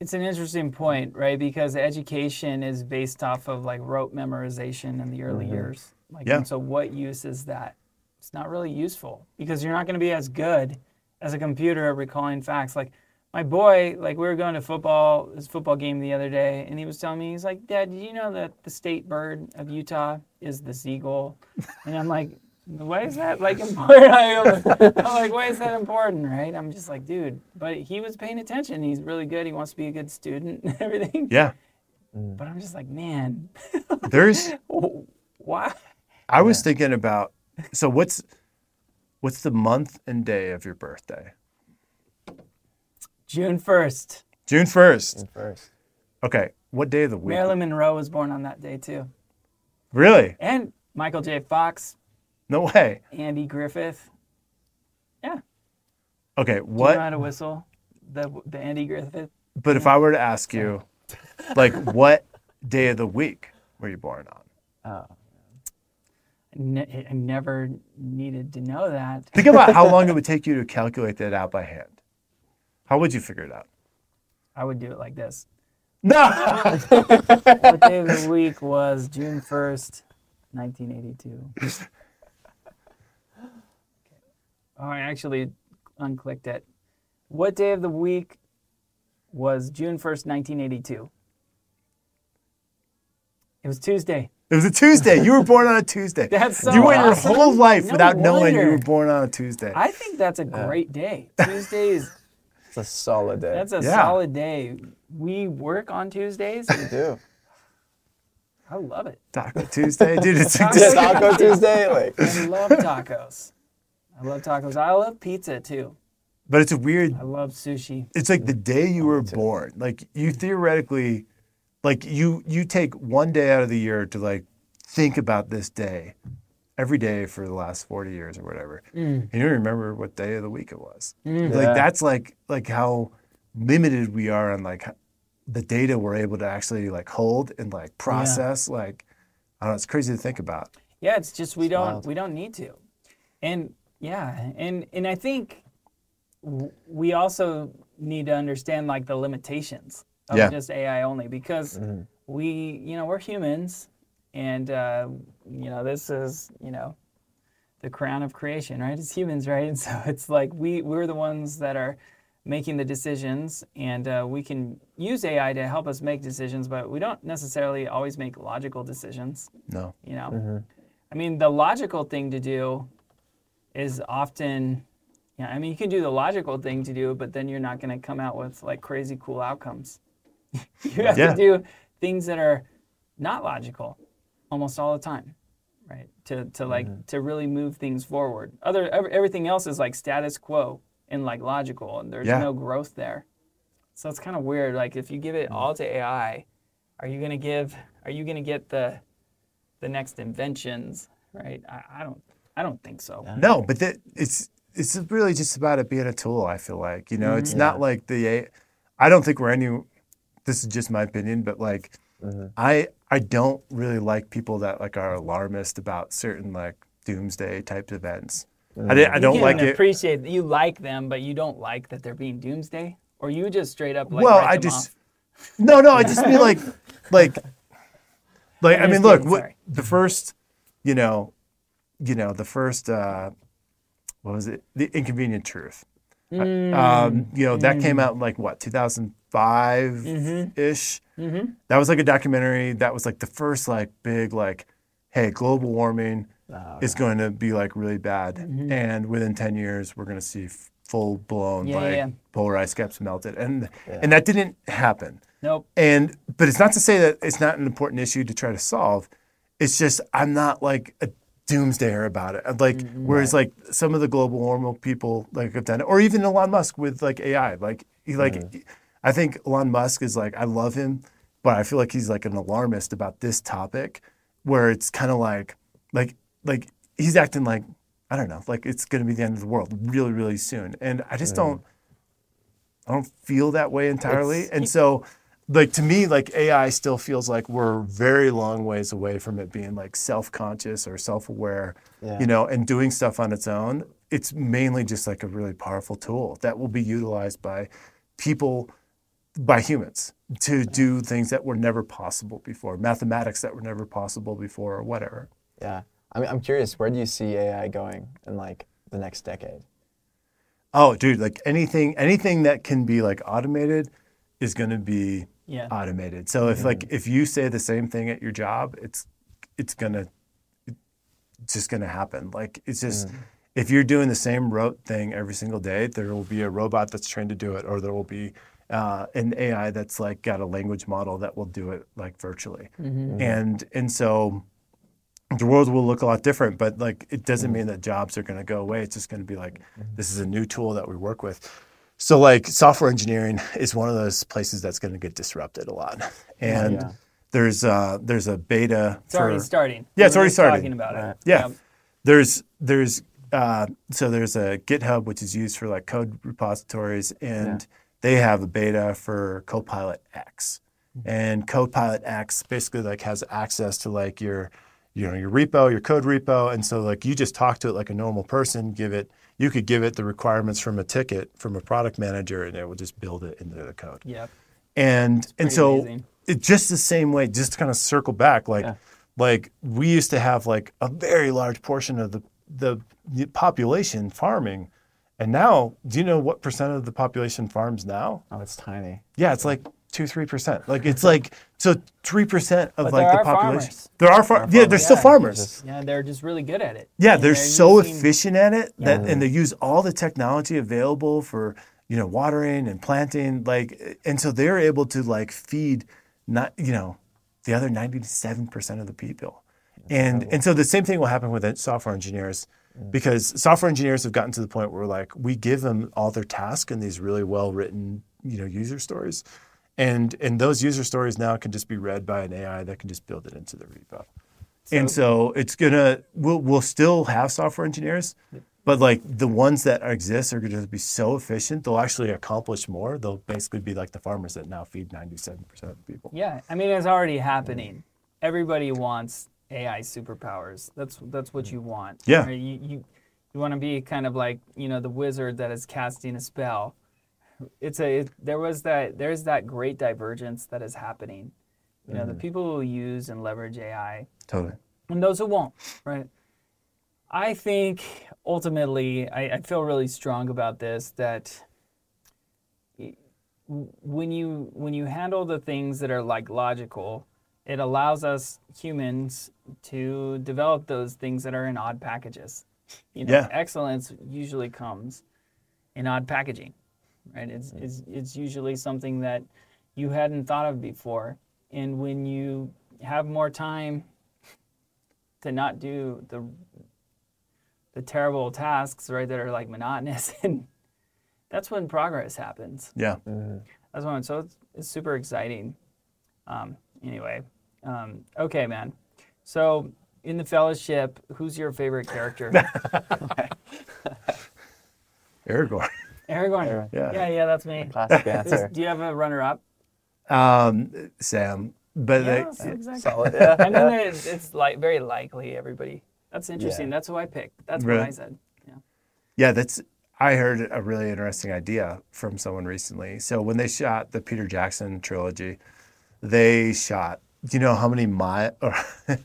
It's an interesting point, right? Because education is based off of like rote memorization in the early mm-hmm. years. Like, Yeah. so what use is that? It's not really useful because you're not going to be as good as a computer at recalling facts. Like my boy, like we were going to football, his football game the other day, and he was telling me, he's like, Dad, did you know that the state bird of Utah is the seagull? And I'm like, why is that like important? <laughs> I'm like, why is that important, right? I'm just like, dude, but he was paying attention. He's really good. He wants to be a good student and <laughs> everything. yeah. Mm. But I'm just like, man, <laughs> There's why? I was thinking about so what's what's the month and day of your birthday? June 1st. June 1st. First. Okay, what day of the week? Marilyn Monroe was born on that day too, Really? and Michael J. Fox, No way. Andy Griffith. Yeah, Okay, What? do you what? know how to whistle? The the Andy Griffith. But if I were to ask you, like, what day of the week were you born on? Oh, ne- I never needed to know that. Think about how long it would <laughs> take you to calculate that out by hand. How would you figure it out? I would do it like this. No. What day of the week was June 1st, 1982? Oh, I actually unclicked it. What day of the week was June 1st, 1982? It was Tuesday. It was a Tuesday. You were born on a Tuesday. <laughs> That's so you went awesome. your whole life No without knowing you were born on a Tuesday. I think that's a great day. <laughs> Tuesday is It's a solid day. that's a Yeah. solid day. We work on Tuesdays. We do. I love it. Taco Tuesday, dude. It's like <laughs> Taco Taco Tuesday, like I love tacos. I love tacos. I love pizza too. but it's a weird. I love sushi. It's like the day you oh, were born. Like you theoretically, like you you take one day out of the year to like think about this day, every day for the last forty years or whatever, mm. and you don't remember what day of the week it was. Mm. Like Yeah. that's like like how limited we are on like the data we're able to actually like hold and like process. Like I don't know, it's crazy to think about. Yeah, it's just we don't wild. we don't need to, and yeah, and and I think we also need to understand like the limitations of Yeah. just AI only because mm-hmm. we you know we're humans, and uh, you know this is you know the crown of creation, right? It's humans, right? And <laughs> so it's like we we're the ones that are making the decisions, and uh, we can use AI to help us make decisions, but we don't necessarily always make logical decisions No. you know i mean the logical thing to do is often yeah i mean you can do the logical thing to do but then you're not going to come out with like crazy cool outcomes <laughs> you have Yeah. to do things that are not logical almost all the time right? To, to like mm-hmm. to really move things forward. Other everything else is like status quo and like logical and there's Yeah. no growth there. So it's kind of weird like if you give it mm. all to ai are you going to give are you going to get the the next inventions right? I, I don't i don't think so. No, but that it's it's really just about it being a tool. I feel like you know, it's mm-hmm. not like the. i don't think we're any. This is just my opinion, but like, mm-hmm. I I don't really like people that like are alarmist about certain like doomsday type events. I, di- I don't can like it. appreciate that you like them but you don't like that they're being doomsday or you just straight up like well, I just off? no, no. I just mean like, <laughs> like, like. I I'm mean, look, what, the first, you know, you know, the first. uh What was it? The Inconvenient Truth. Uh, Mm. Um, you know, that came out in like what 2005 Mm-hmm. That was like a documentary. That was like the first like big like, hey, global warming Oh, is going to be like really bad, mm-hmm. and within 10 years we're going to see full blown Yeah, like yeah. polar ice caps melted, and and that didn't happen. nope And but it's not to say that it's not an important issue to try to solve. It's just I'm not like a doomsdayer about it. Like mm-hmm, whereas like some of the global warming people like have done it, or even Elon Musk with like AI. Like he like mm-hmm. I think Elon Musk is like I love him, but I feel like he's like an alarmist about this topic, where it's kind of like like like he's acting like I don't know, like it's going to be the end of the world really really soon, and I just don't. I don't feel that way entirely. and so, like to me, like AI still feels like we're very long ways away from it being like self-conscious or self-aware, Yeah. you know, and doing stuff on its own. It's mainly just like a really powerful tool that will be utilized by people, by humans to do things that were never possible before, mathematics that were never possible before, or whatever. Yeah. I mean, I'm curious, where do you see AI going in like the next decade? Oh, dude, like anything, anything that can be like automated is going to be Yeah. automated. So if like mm-hmm. if you say the same thing at your job, it's it's gonna it's just gonna happen. Like it's just mm. if you're doing the same rote thing every single day, there will be a robot that's trained to do it, or there will be uh, an AI that's like got a language model that will do it like virtually. And and so the world will look a lot different, but like it doesn't mean that jobs are going to go away. It's just going to be like this is a new tool that we work with. So like software engineering is one of those places that's going to get disrupted a lot, and yeah. there's uh, there's a beta. It's already starting. Yeah, it's already starting. Talking about it. Yeah. Yep. There's there's uh, so there's a GitHub which is used for like code repositories, and they have a beta for Copilot X, mm-hmm. and Copilot X basically like has access to like your you know your repo, your code repo, and so like you just talk to it like a normal person. Give it you could give it the requirements from a ticket from a product manager, and it will just build it into the code Yep. and and so amazing. it just the same way just to kind of circle back like like we used to have like a very large portion of the the population farming and now do you know what percent of the population farms now Oh, it's tiny. yeah it's like two three percent like it's <laughs> like so three percent of But like the population farmers. there are far- yeah there's still Yeah. farmers Yeah, they're just really good at it. yeah, And they're they're so using- efficient at it that, and they use all the technology available for you know watering and planting, like, and so they're able to like feed not you know the other ninety seven percent of the people, and and so the same thing will happen with software engineers. Because software engineers have gotten to the point where like we give them all their tasks in these really well written, you know, user stories, and and those user stories now can just be read by an AI that can just build it into the repo and so it's gonna we'll we'll still have software engineers, but like the ones that exist are gonna be so efficient they'll actually accomplish more. They'll basically be like the farmers that now feed ninety seven percent of the people. Yeah, I mean it's already happening. Everybody wants AI superpowers. That's that's what mm. you want. Yeah. Right? You you, you want to be kind of like you know the wizard that is casting a spell. It's a it, there was that there's that great divergence that is happening. You know the mm. people who use and leverage AI Totally. and those who won't, right? I think ultimately, I, I feel really strong about this that when you when you handle the things that are like logical, it allows us humans to develop those things that are in odd packages. You know, Yeah. excellence usually comes in odd packaging, right? It's, it's it's usually something that you hadn't thought of before, and when you have more time to not do the the terrible tasks, right, that are like monotonous, <laughs> and that's when progress happens. Yeah. That's when so it's, it's super exciting. Um, anyway, um, okay, man. So in the Fellowship, who's your favorite character? <laughs> <laughs> Aragorn. Aragorn. Yeah. yeah, yeah, that's me. Classic Who's- answer. Do you have a runner-up? Um, Sam. But Yeah, they- so exactly. Solid. Yeah. and then it's, it's like very likely everybody. That's interesting. Yeah. That's who I picked. That's Really? what I said. Yeah. Yeah, that's. I heard a really interesting idea from someone recently. So when they shot the Peter Jackson trilogy, they shot. Do you know how many mile? Or <laughs>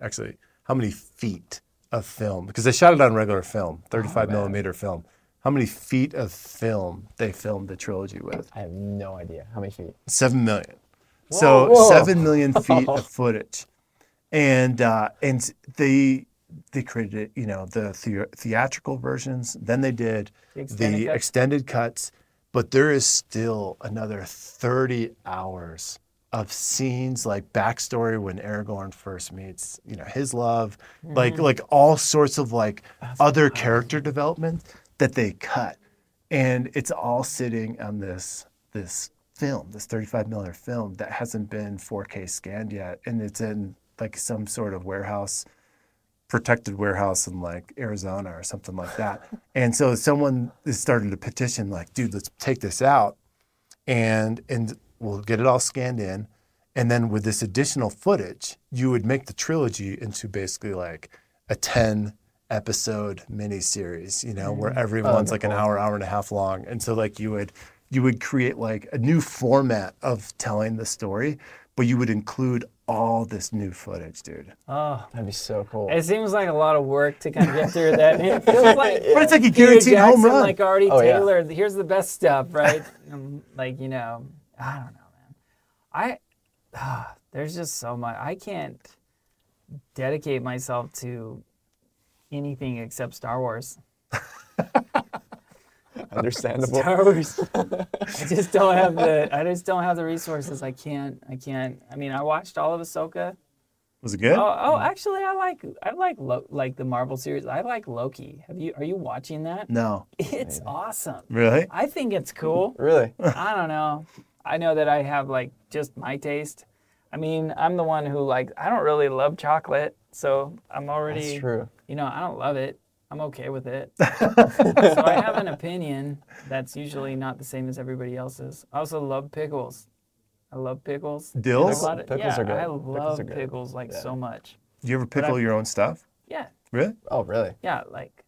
actually, how many feet of film? Because they shot it on regular film, 35 millimeter film. How many feet of film they filmed the trilogy with? I have no idea how many feet. Seven million. So Whoa. seven million <laughs> feet of footage, and uh, and they they created you know the, the theatrical versions. Then they did The the extended extended, cuts? cuts, but there is still another thirty hours of scenes like backstory when Aragorn first meets you know his love, like Mm-hmm. like all sorts of like other character development that they cut and it's all sitting on this this film, this 35 millimeter film that hasn't been 4K scanned yet, and it's in like some sort of warehouse, protected warehouse in like Arizona or something like that. <laughs> and so someone is starting to petition, like, dude, let's take this out, and and we'll get it all scanned in, and then with this additional footage, you would make the trilogy into basically like a 10 episode miniseries, you know, where every one's like an hour, hour and a half long. And so like you would you would create like a new format of telling the story, but you would include all this new footage, dude. Oh, That'd be so cool. it seems like a lot of work to kind of get through that. <laughs> It feels like <laughs> But it's like a Peter guaranteed home run. like already Oh, yeah. tailored. Here's the best stuff, right? <laughs> um, like you know, I don't know, man. I ah, there's just so much. I can't dedicate myself to anything except Star Wars. <laughs> Understandable. Star Wars. I just don't have the. I just don't have the resources. I can't. I can't. I mean, I watched all of Ahsoka. Was it good? Oh, oh, actually, I like I like Lo- like the Marvel series. I like Loki. Have you are you watching that? No. It's awesome. Really? I think it's cool. <laughs> Really? I don't know. I know that I have like just my taste. I mean, I'm the one who like I don't really love chocolate, so I'm already That's true. you know, I don't love it. I'm okay with it. <laughs> so I have an opinion that's usually not the same as everybody else's. I also love pickles. I love pickles. Dills? A lot of- Pickles yeah, are good. I love are good. pickles like so much. Do you ever pickle your own stuff? Yeah, Really? Oh, really? yeah, like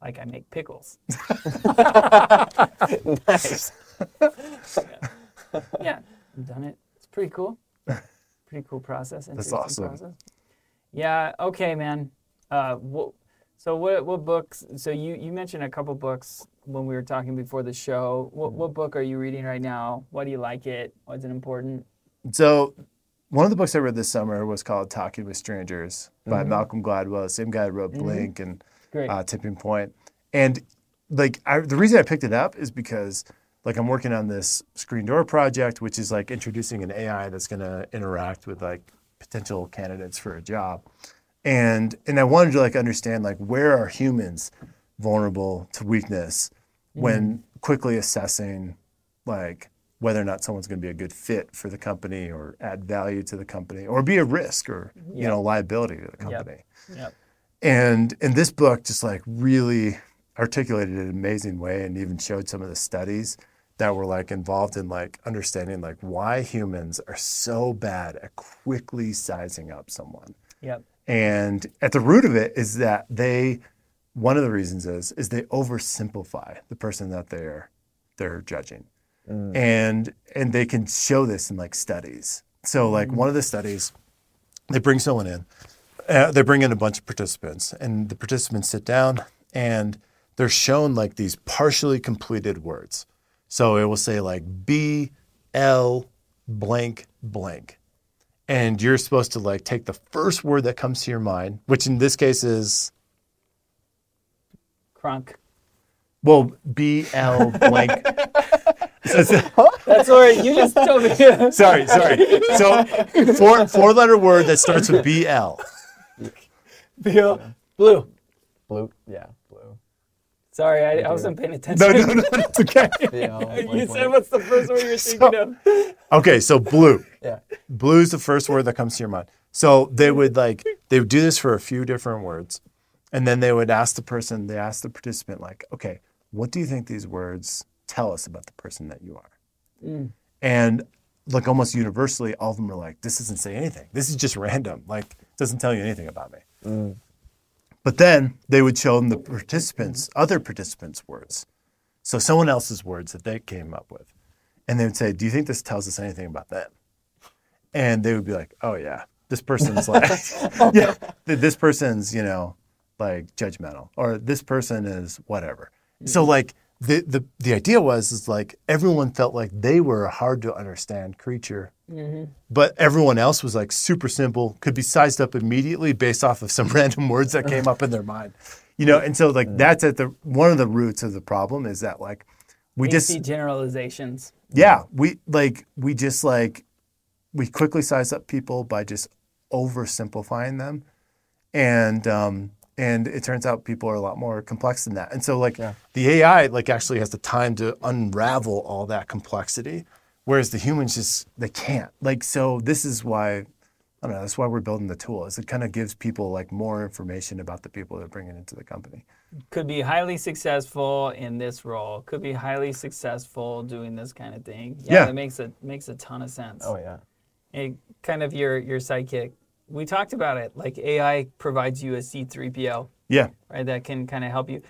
like I make pickles. <laughs> nice. yeah, <laughs> <laughs> I've done it. It's pretty cool. <laughs> Pretty cool process. That's awesome. Process. Yeah. Okay, man. Uh, what, so what what books? So you you mentioned a couple books when we were talking before the show. What what book are you reading right now? Why do you like it? Why is it important? So, one of the books I read this summer was called Talking with Strangers by Malcolm Gladwell, same guy who wrote Blink and uh, Tipping Point. And like, I, the reason I picked it up is because like I'm working on this screen door project, which is like introducing an AI that's going to interact with like potential candidates for a job. And and I wanted to like understand like where are humans vulnerable to weakness when mm-hmm. quickly assessing like whether or not someone's going to be a good fit for the company or add value to the company or be a risk or mm-hmm. you know liability to the company. Yep. And and this book just like really articulated it in an amazing way and even showed some of the studies that were like involved in like understanding like why humans are so bad at quickly sizing up someone. Yep. And at the root of it is that they one of the reasons is is they oversimplify the person that they're they're judging. And and they can show this in like studies. So like one of the studies they bring someone in uh, they bring in a bunch of participants and the participants sit down and they're shown like these partially completed words so it will say like b l blank blank and you're supposed to like take the first word that comes to your mind which in this case is Crunk. well b l blank So- <laughs> so- That's all right. You just told me. <laughs> sorry sorry so four four letter word that starts with b l <laughs> Blue. Blue. Blue. Yeah, blue. Sorry, I, I wasn't paying <laughs> attention. no no no it's okay <laughs> Yeah. you said what's the first word you're <laughs> thinking of? okay so blue Yeah. Blue is the first word that comes to your mind. So they would like they would do this for a few different words, and then they would ask the person, they ask the participant, like, okay, what do you think these words tell us about the person that you are? Mm. And like almost universally, all of them are like, this doesn't say anything. This is just random. Like, doesn't tell you anything about me. Mm. But then they would show them the participants, other participants' words. So someone else's words that they came up with. And they would say, Do you think this tells us anything about them? And they would be like, Oh yeah, this person's like <laughs> <laughs> Yeah, this person's, you know, like judgmental. Or this person is whatever. So like the, the the idea was is like everyone felt like they were a hard to understand creature but everyone else was like super simple, could be sized up immediately based off of some <laughs> random words that came up in their mind. You know, and so like that's at the one of the roots of the problem is that like we just Hasty generalizations. yeah, we like we just like we quickly size up people by just oversimplifying them. And um and it turns out people are a lot more complex than that. And so like the AI like actually has the time to unravel all that complexity whereas the humans just they can't. Like so this is why I don't know, that's why we're building the tool. Is it kind of gives people like more information about the people they're bringing into the company. Could be highly successful in this role. Could be highly successful doing this kind of thing. Yeah, Yeah. that makes a makes a ton of sense. Oh yeah. And kind of your your sidekick. We talked about it. Like AI provides you a C3PO. Yeah. right? That can kind of help you.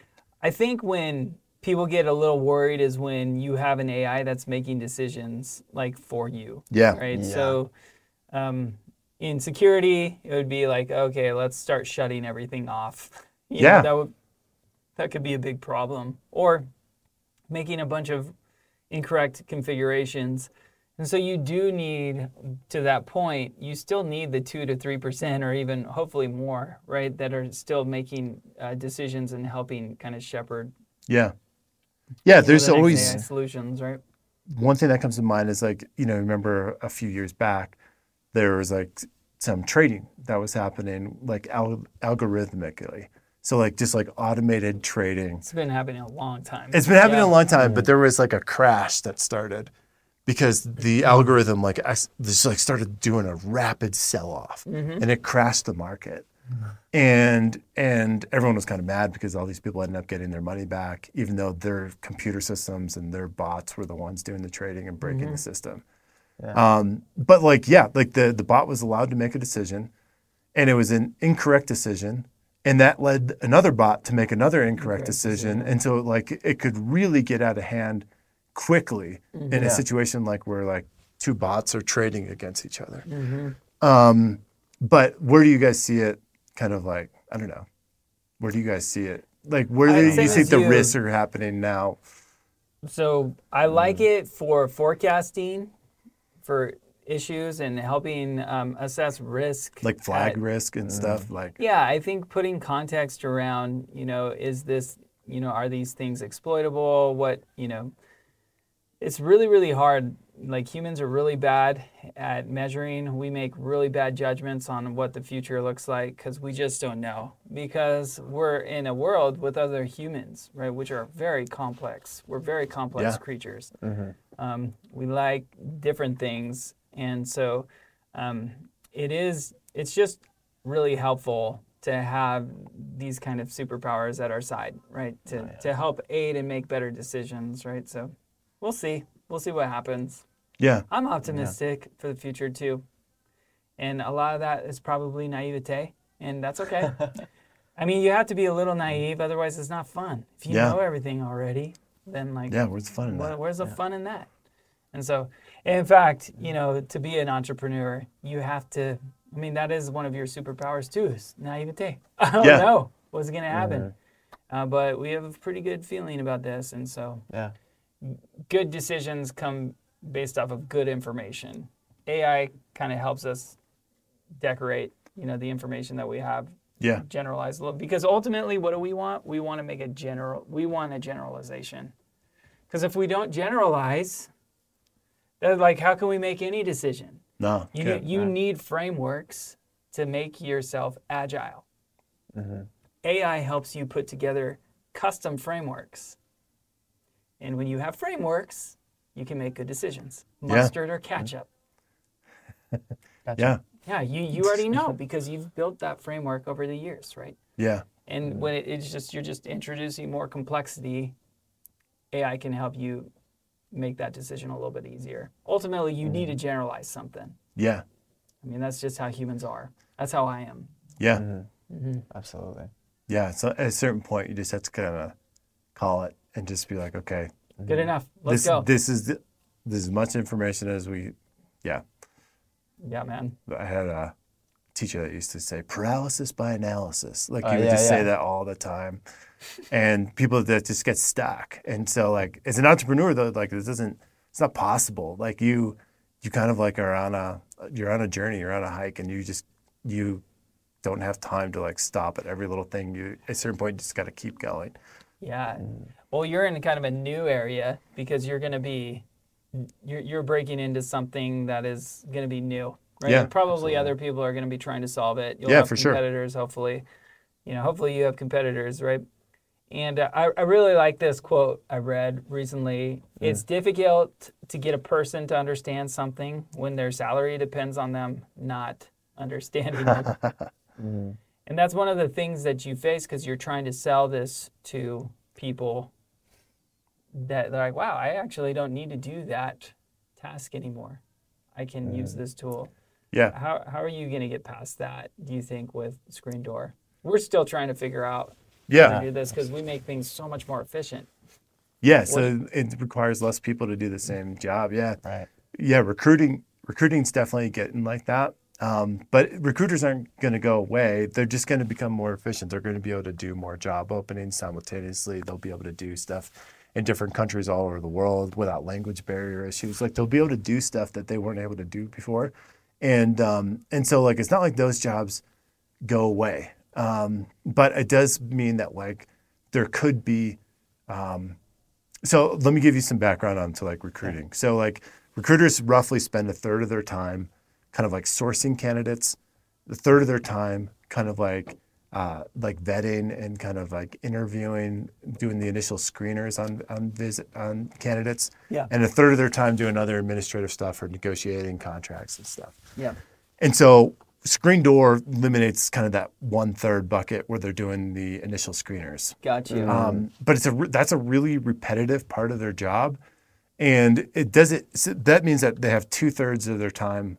I think when people get a little worried is when you have an AI that's making decisions like for you, Yeah. right? So um, in security, it would be like, okay, let's start shutting everything off. You know, Yeah. that would that could be a big problem, or making a bunch of incorrect configurations. And so you do need, to that point, you still need the two to three percent, or even hopefully more, right? That are still making uh, decisions and helping kind of shepherd. Yeah. Yeah, there's the always AI solutions, right? one thing that comes to mind is like you know remember a few years back there was like some trading that was happening like al- algorithmically. So like just like automated trading. It's been happening a long time. It's been happening Yeah. a long time, but there was like a crash that started because the algorithm like just like started doing a rapid sell off and it crashed the market. And and everyone was kind of mad because all these people ended up getting their money back, even though their computer systems and their bots were the ones doing the trading and breaking the system. Um, but like yeah, like the the bot was allowed to make a decision, and it was an incorrect decision, and that led another bot to make another incorrect decision, and so like it could really get out of hand quickly in a situation like where like two bots are trading against each other. Um, but where do you guys see it? Kind of like I don't know. Where do you guys see it? Like where do you think the you. risks are happening now? So I like Mm. it for forecasting, for issues and helping um, assess risk. Like flag at- risk and stuff. Like Yeah, I think putting context around, you know, is this, you know, are these things exploitable? What, you know, it's really, really hard. Like humans are really bad at measuring. We make really bad judgments on what the future looks like because we just don't know. Because we're in a world with other humans, right, which are very complex. We're very complex Yeah. creatures. Um, we like different things, and so um, it is. It's just really helpful to have these kind of superpowers at our side, right? To to help aid and make better decisions, right? So we'll see. We'll see what happens. yeah, I'm optimistic for the future too, and a lot of that is probably naivete, and that's okay. <laughs> I mean, you have to be a little naive, otherwise it's not fun. If you Yeah. know everything already, then like yeah. Where's the fun in where- that? where's the fun in that? And so, in fact, you know, to be an entrepreneur, you have to. I mean, that is one of your superpowers too. Is naivete. <laughs> I don't Yeah. know what's going to happen, uh, but we have a pretty good feeling about this, and so Yeah. Good decisions come based off of good information. AI kind of helps us decorate, you know, the information that we have Yeah, generalize a little because ultimately what do we want we want to make a general we want a generalization because if we don't generalize then like how can we make any decision no. you, good. you need frameworks to make yourself agile mm-hmm. ai helps you put together custom frameworks and when you have frameworks you can make good decisions Yeah. mustard or ketchup <laughs> Yeah, yeah you, you already know because you've built that framework over the years right yeah, And when it, it's just you're just introducing more complexity, AI can help you make that decision a little bit easier. Ultimately, you need to mm-hmm. generalize something. yeah, I mean, that's just how humans are. That's how I am. yeah. Mm-hmm. Mm-hmm. Absolutely. Yeah, so at a certain point, you just have to kind of call it and just be like, okay, Good enough. Let's this go. this is the, this is as much information as we. Yeah, yeah, man. I had a teacher that used to say paralysis by analysis. Like Oh, he would yeah, just say that all the time, and people that just get stuck. And so, like as an entrepreneur, though, like this isn't it's not possible. Like you you kind of like are on a you're on a journey, you're on a hike, and you just you don't have time to like stop at every little thing. You at a certain point, you just got to keep going. Yeah. Well, you're in kind of a new area because you're going to be you're, you're breaking into something that is going to be new, right? Yeah, And probably other people are going to be trying to solve it. You'll Yeah, have for sure. competitors, hopefully. You know, hopefully you have competitors, right? And uh, I, I really like this quote I read recently. It's difficult to get a person to understand something when their salary depends on them not understanding it. <laughs> And that's one of the things that you face because you're trying to sell this to people that they're like, wow, I actually don't need to do that task anymore. I can use this tool. Yeah, How, how are you going to get past that, do you think, with ScreenDoor? We're still trying to figure out how yeah, to do this because we make things so much more efficient. yeah. So it requires less people to do the same job. Yeah, Right. yeah. Recruiting recruiting's definitely getting like that. Um, but recruiters aren't going to go away. They're just going to become more efficient. They're going to be able to do more job openings simultaneously. They'll be able to do stuff in different countries all over the world without language barrier issues. Like they'll be able to do stuff that they weren't able to do before. And um, and so like it's not like those jobs go away. Um, but it does mean that like there could be um, so let me give you some background onto like recruiting. So like recruiters roughly spend a third of their time kind of like sourcing candidates a third of their time kind of like uh, like vetting and kind of like interviewing, doing the initial screeners on on visit on candidates, Yeah. and a third of their time doing other administrative stuff or negotiating contracts and stuff. Yeah. And so ScreenDoor eliminates kind of that one third bucket where they're doing the initial screeners. Got you. Um, but it's a re- that's a really repetitive part of their job, and it does it. So that means that they have two thirds of their time,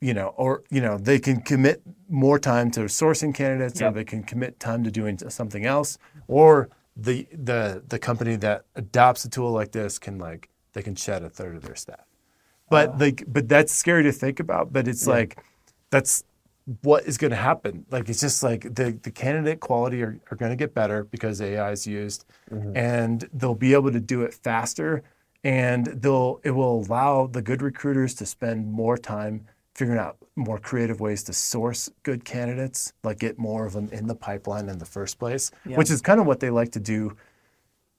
you know, or you know, they can commit more time to sourcing candidates, Yep. or they can commit time to doing something else, or the the the company that adopts a tool like this can like they can shed a third of their staff. But oh. like, but that's scary to think about. But it's like, that's what is going to happen. Like, it's just like the, the candidate quality are, are going to get better because AI is used, mm-hmm. and they'll be able to do it faster, and they'll it will allow the good recruiters to spend more time figuring out more creative ways to source good candidates, like get more of them in the pipeline in the first place, Yeah. which is kind of what they like to do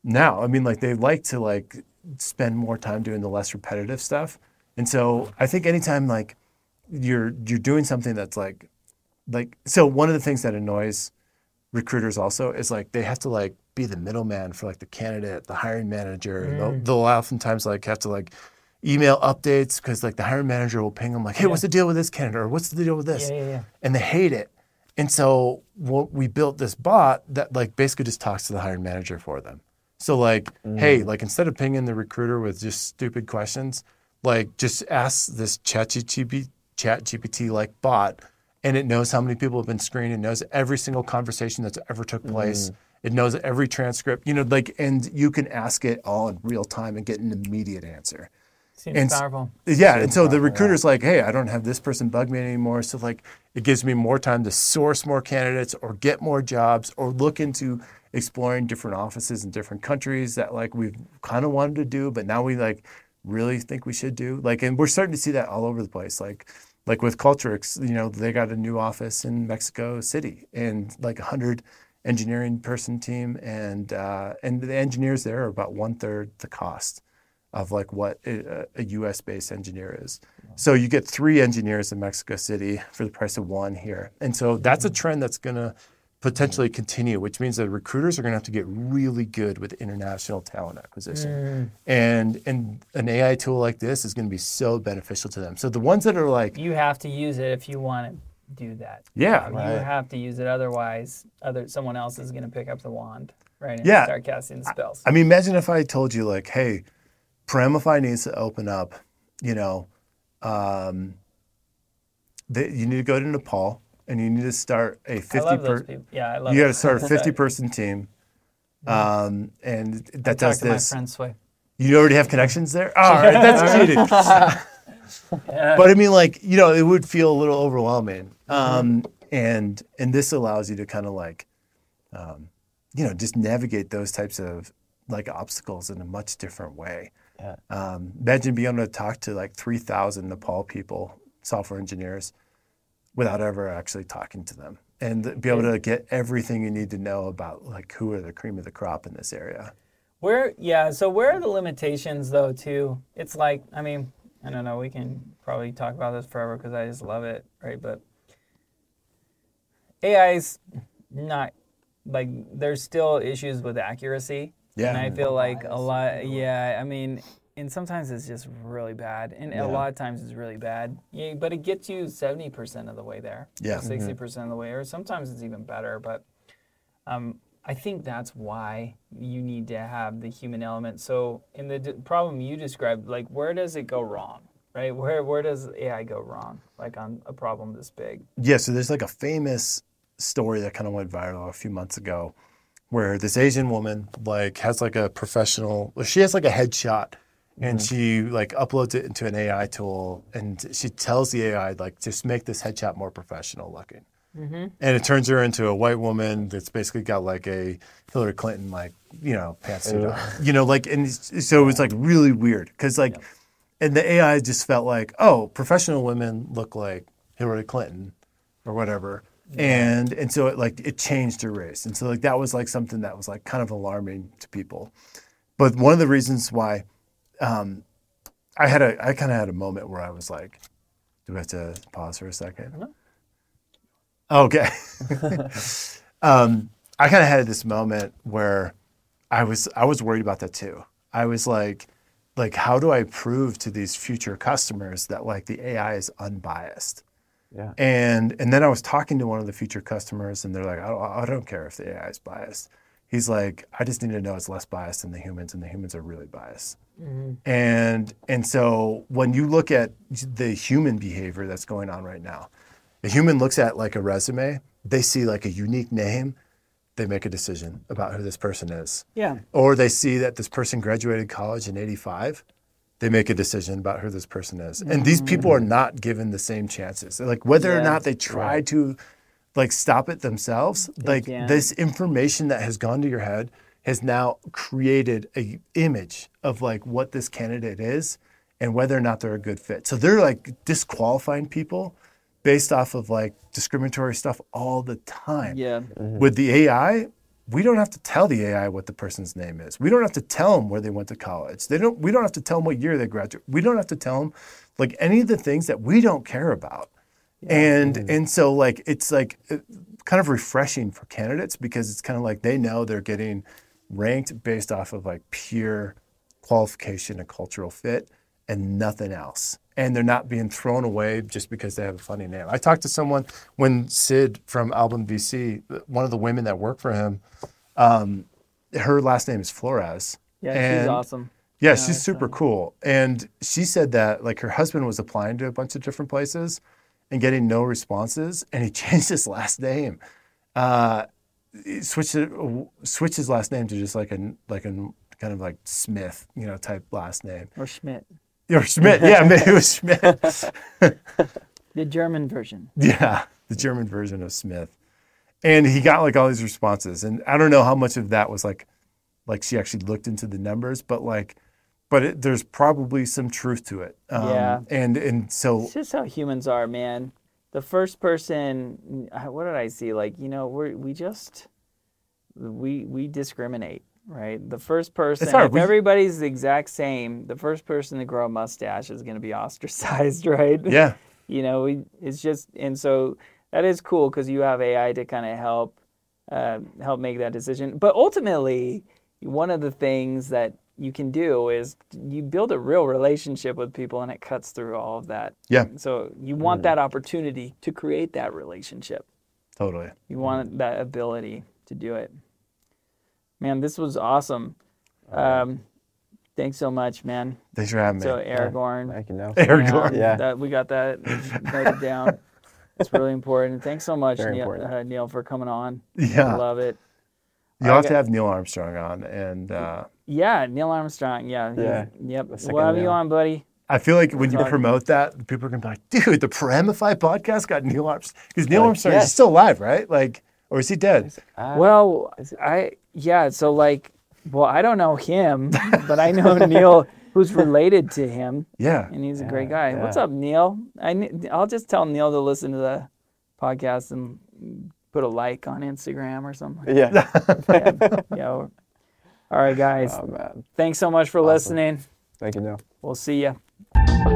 now. I mean, like they like to like spend more time doing the less repetitive stuff. And so I think anytime like you're you're doing something that's like like so one of the things that annoys recruiters also is like they have to like be the middleman for like the candidate, the hiring manager. They'll, mm. they'll oftentimes like have to like email updates because like the hiring manager will ping them like, hey, what's the deal with this candidate or what's the deal with this? Yeah, yeah, yeah. and they hate it. And so what we built this bot that like basically just talks to the hiring manager for them. So like, hey, mm. like instead of pinging the recruiter with just stupid questions, like just ask this ChatGPT chat GPT like bot and it knows how many people have been screened, it knows every single conversation that's ever took place. Mm. It knows every transcript, you know, like and you can ask it all in real time and get an immediate answer. Seems and powerful. Yeah, and so the recruiter's like, "Hey, I don't have this person bug me anymore." So like, it gives me more time to source more candidates, or get more jobs, or look into exploring different offices in different countries that like we've kind of wanted to do, but now we like really think we should do. Like, and we're starting to see that all over the place. Like, like with Cultrix, you know, they got a new office in Mexico City, and like a hundred engineering person team, and uh, and the engineers there are about one third the cost of like what a, a U.S. based engineer is. So you get three engineers in Mexico City for the price of one here, and so that's a mm. trend that's going to potentially continue, which means that recruiters are going to have to get really good with international talent acquisition, mm. and and an AI tool like this is going to be so beneficial to them. So the ones that are like, You have to use it if you want to do that. yeah, You Right. have to use it, otherwise, other someone else is going to pick up the wand, right? And Yeah. start casting the spells. I mean, imagine if I told you like, hey, Paramify needs to open up, you know, um, you need to go to Nepal and you need to start a I 50 love those per. Yeah, I love. you got to start a 50 <laughs> person team. Um, and that does to my this. friend Sway. You already have connections there? All right, <laughs> that's cheating. But I mean, like, you know, it would feel a little overwhelming. Um, and and this allows you to kind of like, um, you know, just navigate those types of like obstacles in a much different way. Yeah. Um, imagine being able to talk to like 3,000 Nepal people, software engineers, without ever actually talking to them and be able to get everything you need to know about like who are the cream of the crop in this area. Where, yeah. So where are the limitations though? Too. It's like, I mean, I don't know. We can probably talk about this forever because I just love it, right? But AI's not like there's still issues with accuracy. Yeah. And I feel like a lot, yeah. I mean, and sometimes it's just really bad, and a lot of times it's really bad. Yeah, but it gets you seventy percent of the way there. Yeah. 60 percent of the way, or sometimes it's even better. But um, I think that's why you need to have the human element. So in the d- problem you described, like where does it go wrong, right? Where where does AI go wrong, like on a problem this big? Yeah, so there's like a famous story that kind of went viral a few months ago where this Asian woman like has like a professional she has like a headshot and mm-hmm. she like uploads it into an AI tool and she tells the AI like just make this headshot more professional looking. Mm-hmm. And it turns her into a white woman that's basically got like a Hillary Clinton like you know pantsuit on, you know like and so it was like really weird because like and the AI just felt like, oh, professional women look like Hillary Clinton or whatever. And and so it like it changed her race. And so like that was like something that was like kind of alarming to people. But one of the reasons why um, I had a I kind of had a moment where I was like, do we have to pause for a second? Okay. <laughs> um, I kind of had this moment where I was I was worried about that too. I was like, like how do I prove to these future customers that like the AI is unbiased? Yeah. And and then I was talking to one of the future customers, and they're like, I don't, I don't care if the AI is biased. He's like, I just need to know it's less biased than the humans, and the humans are really biased. Mm-hmm. And and so when you look at the human behavior that's going on right now, a human looks at like a resume, they see like a unique name, they make a decision about who this person is. Yeah. Or they see that this person graduated college in 85, they make a decision about who this person is. And these mm. people are not given the same chances. Like whether or not they try to like stop it themselves, like can't. this information that has gone to your head has now created a image of like what this candidate is and whether or not they're a good fit. So they're like disqualifying people based off of like discriminatory stuff all the time. Yeah. Mm-hmm. With the AI, we don't have to tell the AI what the person's name is. We don't have to tell them where they went to college. They don't. We don't have to tell them what year they graduated. We don't have to tell them like any of the things that we don't care about. And and so like it's like uh, kind of refreshing for candidates because it's kind of like they know they're getting ranked based off of like pure qualification and cultural fit and nothing else. And they're not being thrown away just because they have a funny name. I talked to someone when Sid from Album VC, one of the women that work for him, um, her last name is Flores. Yeah, she's awesome. Yeah, Yeah, she's super cool. And she said that like her husband was applying to a bunch of different places and getting no responses, and he <laughs> changed his last name. Uh, he switched it, switched his last name to just like a like a kind of like Smith, you know, type last name. Or Schmidt. Or Schmidt, yeah, <laughs> maybe it was Schmidt. <laughs> The German version. Yeah, the German version of Smith. And he got like all these responses. And I don't know how much of that was like like she actually looked into the numbers, but like but it, there's probably some truth to it. Um, Yeah. And and so It's just how humans are, man. The first person, uh, what did I see? Like, you know, we're we just we we discriminate, right? The first person, if We- everybody's the exact same, the first person to grow a mustache is going to be ostracized, <laughs> right? yeah, you know, we, it's just, and so that is cool because you have AI to kind of help uh, help make that decision. But ultimately, one of the things that you can do is you build a real relationship with people, and it cuts through all of that. yeah, So you want that opportunity to create that relationship. totally. You want that ability to do it. Man, this was awesome. Um, thanks so much, man. Thanks for having me. So Aragorn, I can know. Aragorn. Yeah. that we got that noted down. It's really important. Thanks so much, Neal, important. uh, Neal, for coming on. Yeah. I Yeah. love it. You'll have I to have Neil Armstrong on. And uh, Yeah, Neil Armstrong. Yeah. he- Yeah. Yep. The second We'll have you Neil. on, buddy. I feel like when you promote that, people are going to be like, dude, the Paramify podcast got Neil Armstrong. Because Neil Like, Armstrong yes. is still alive, right? Like, or is he dead? Ah, Well, I yeah. So like, well, I don't know him, but I know <laughs> Neil, who's related to him, Yeah. and he's a great Yeah, guy. What's up, Neil? I I'll just tell Neil to listen to the podcast and put a like on Instagram or something. yeah. Yeah. All right, guys. oh man. Thanks so much for listening. Thank you, Neal. We'll see you.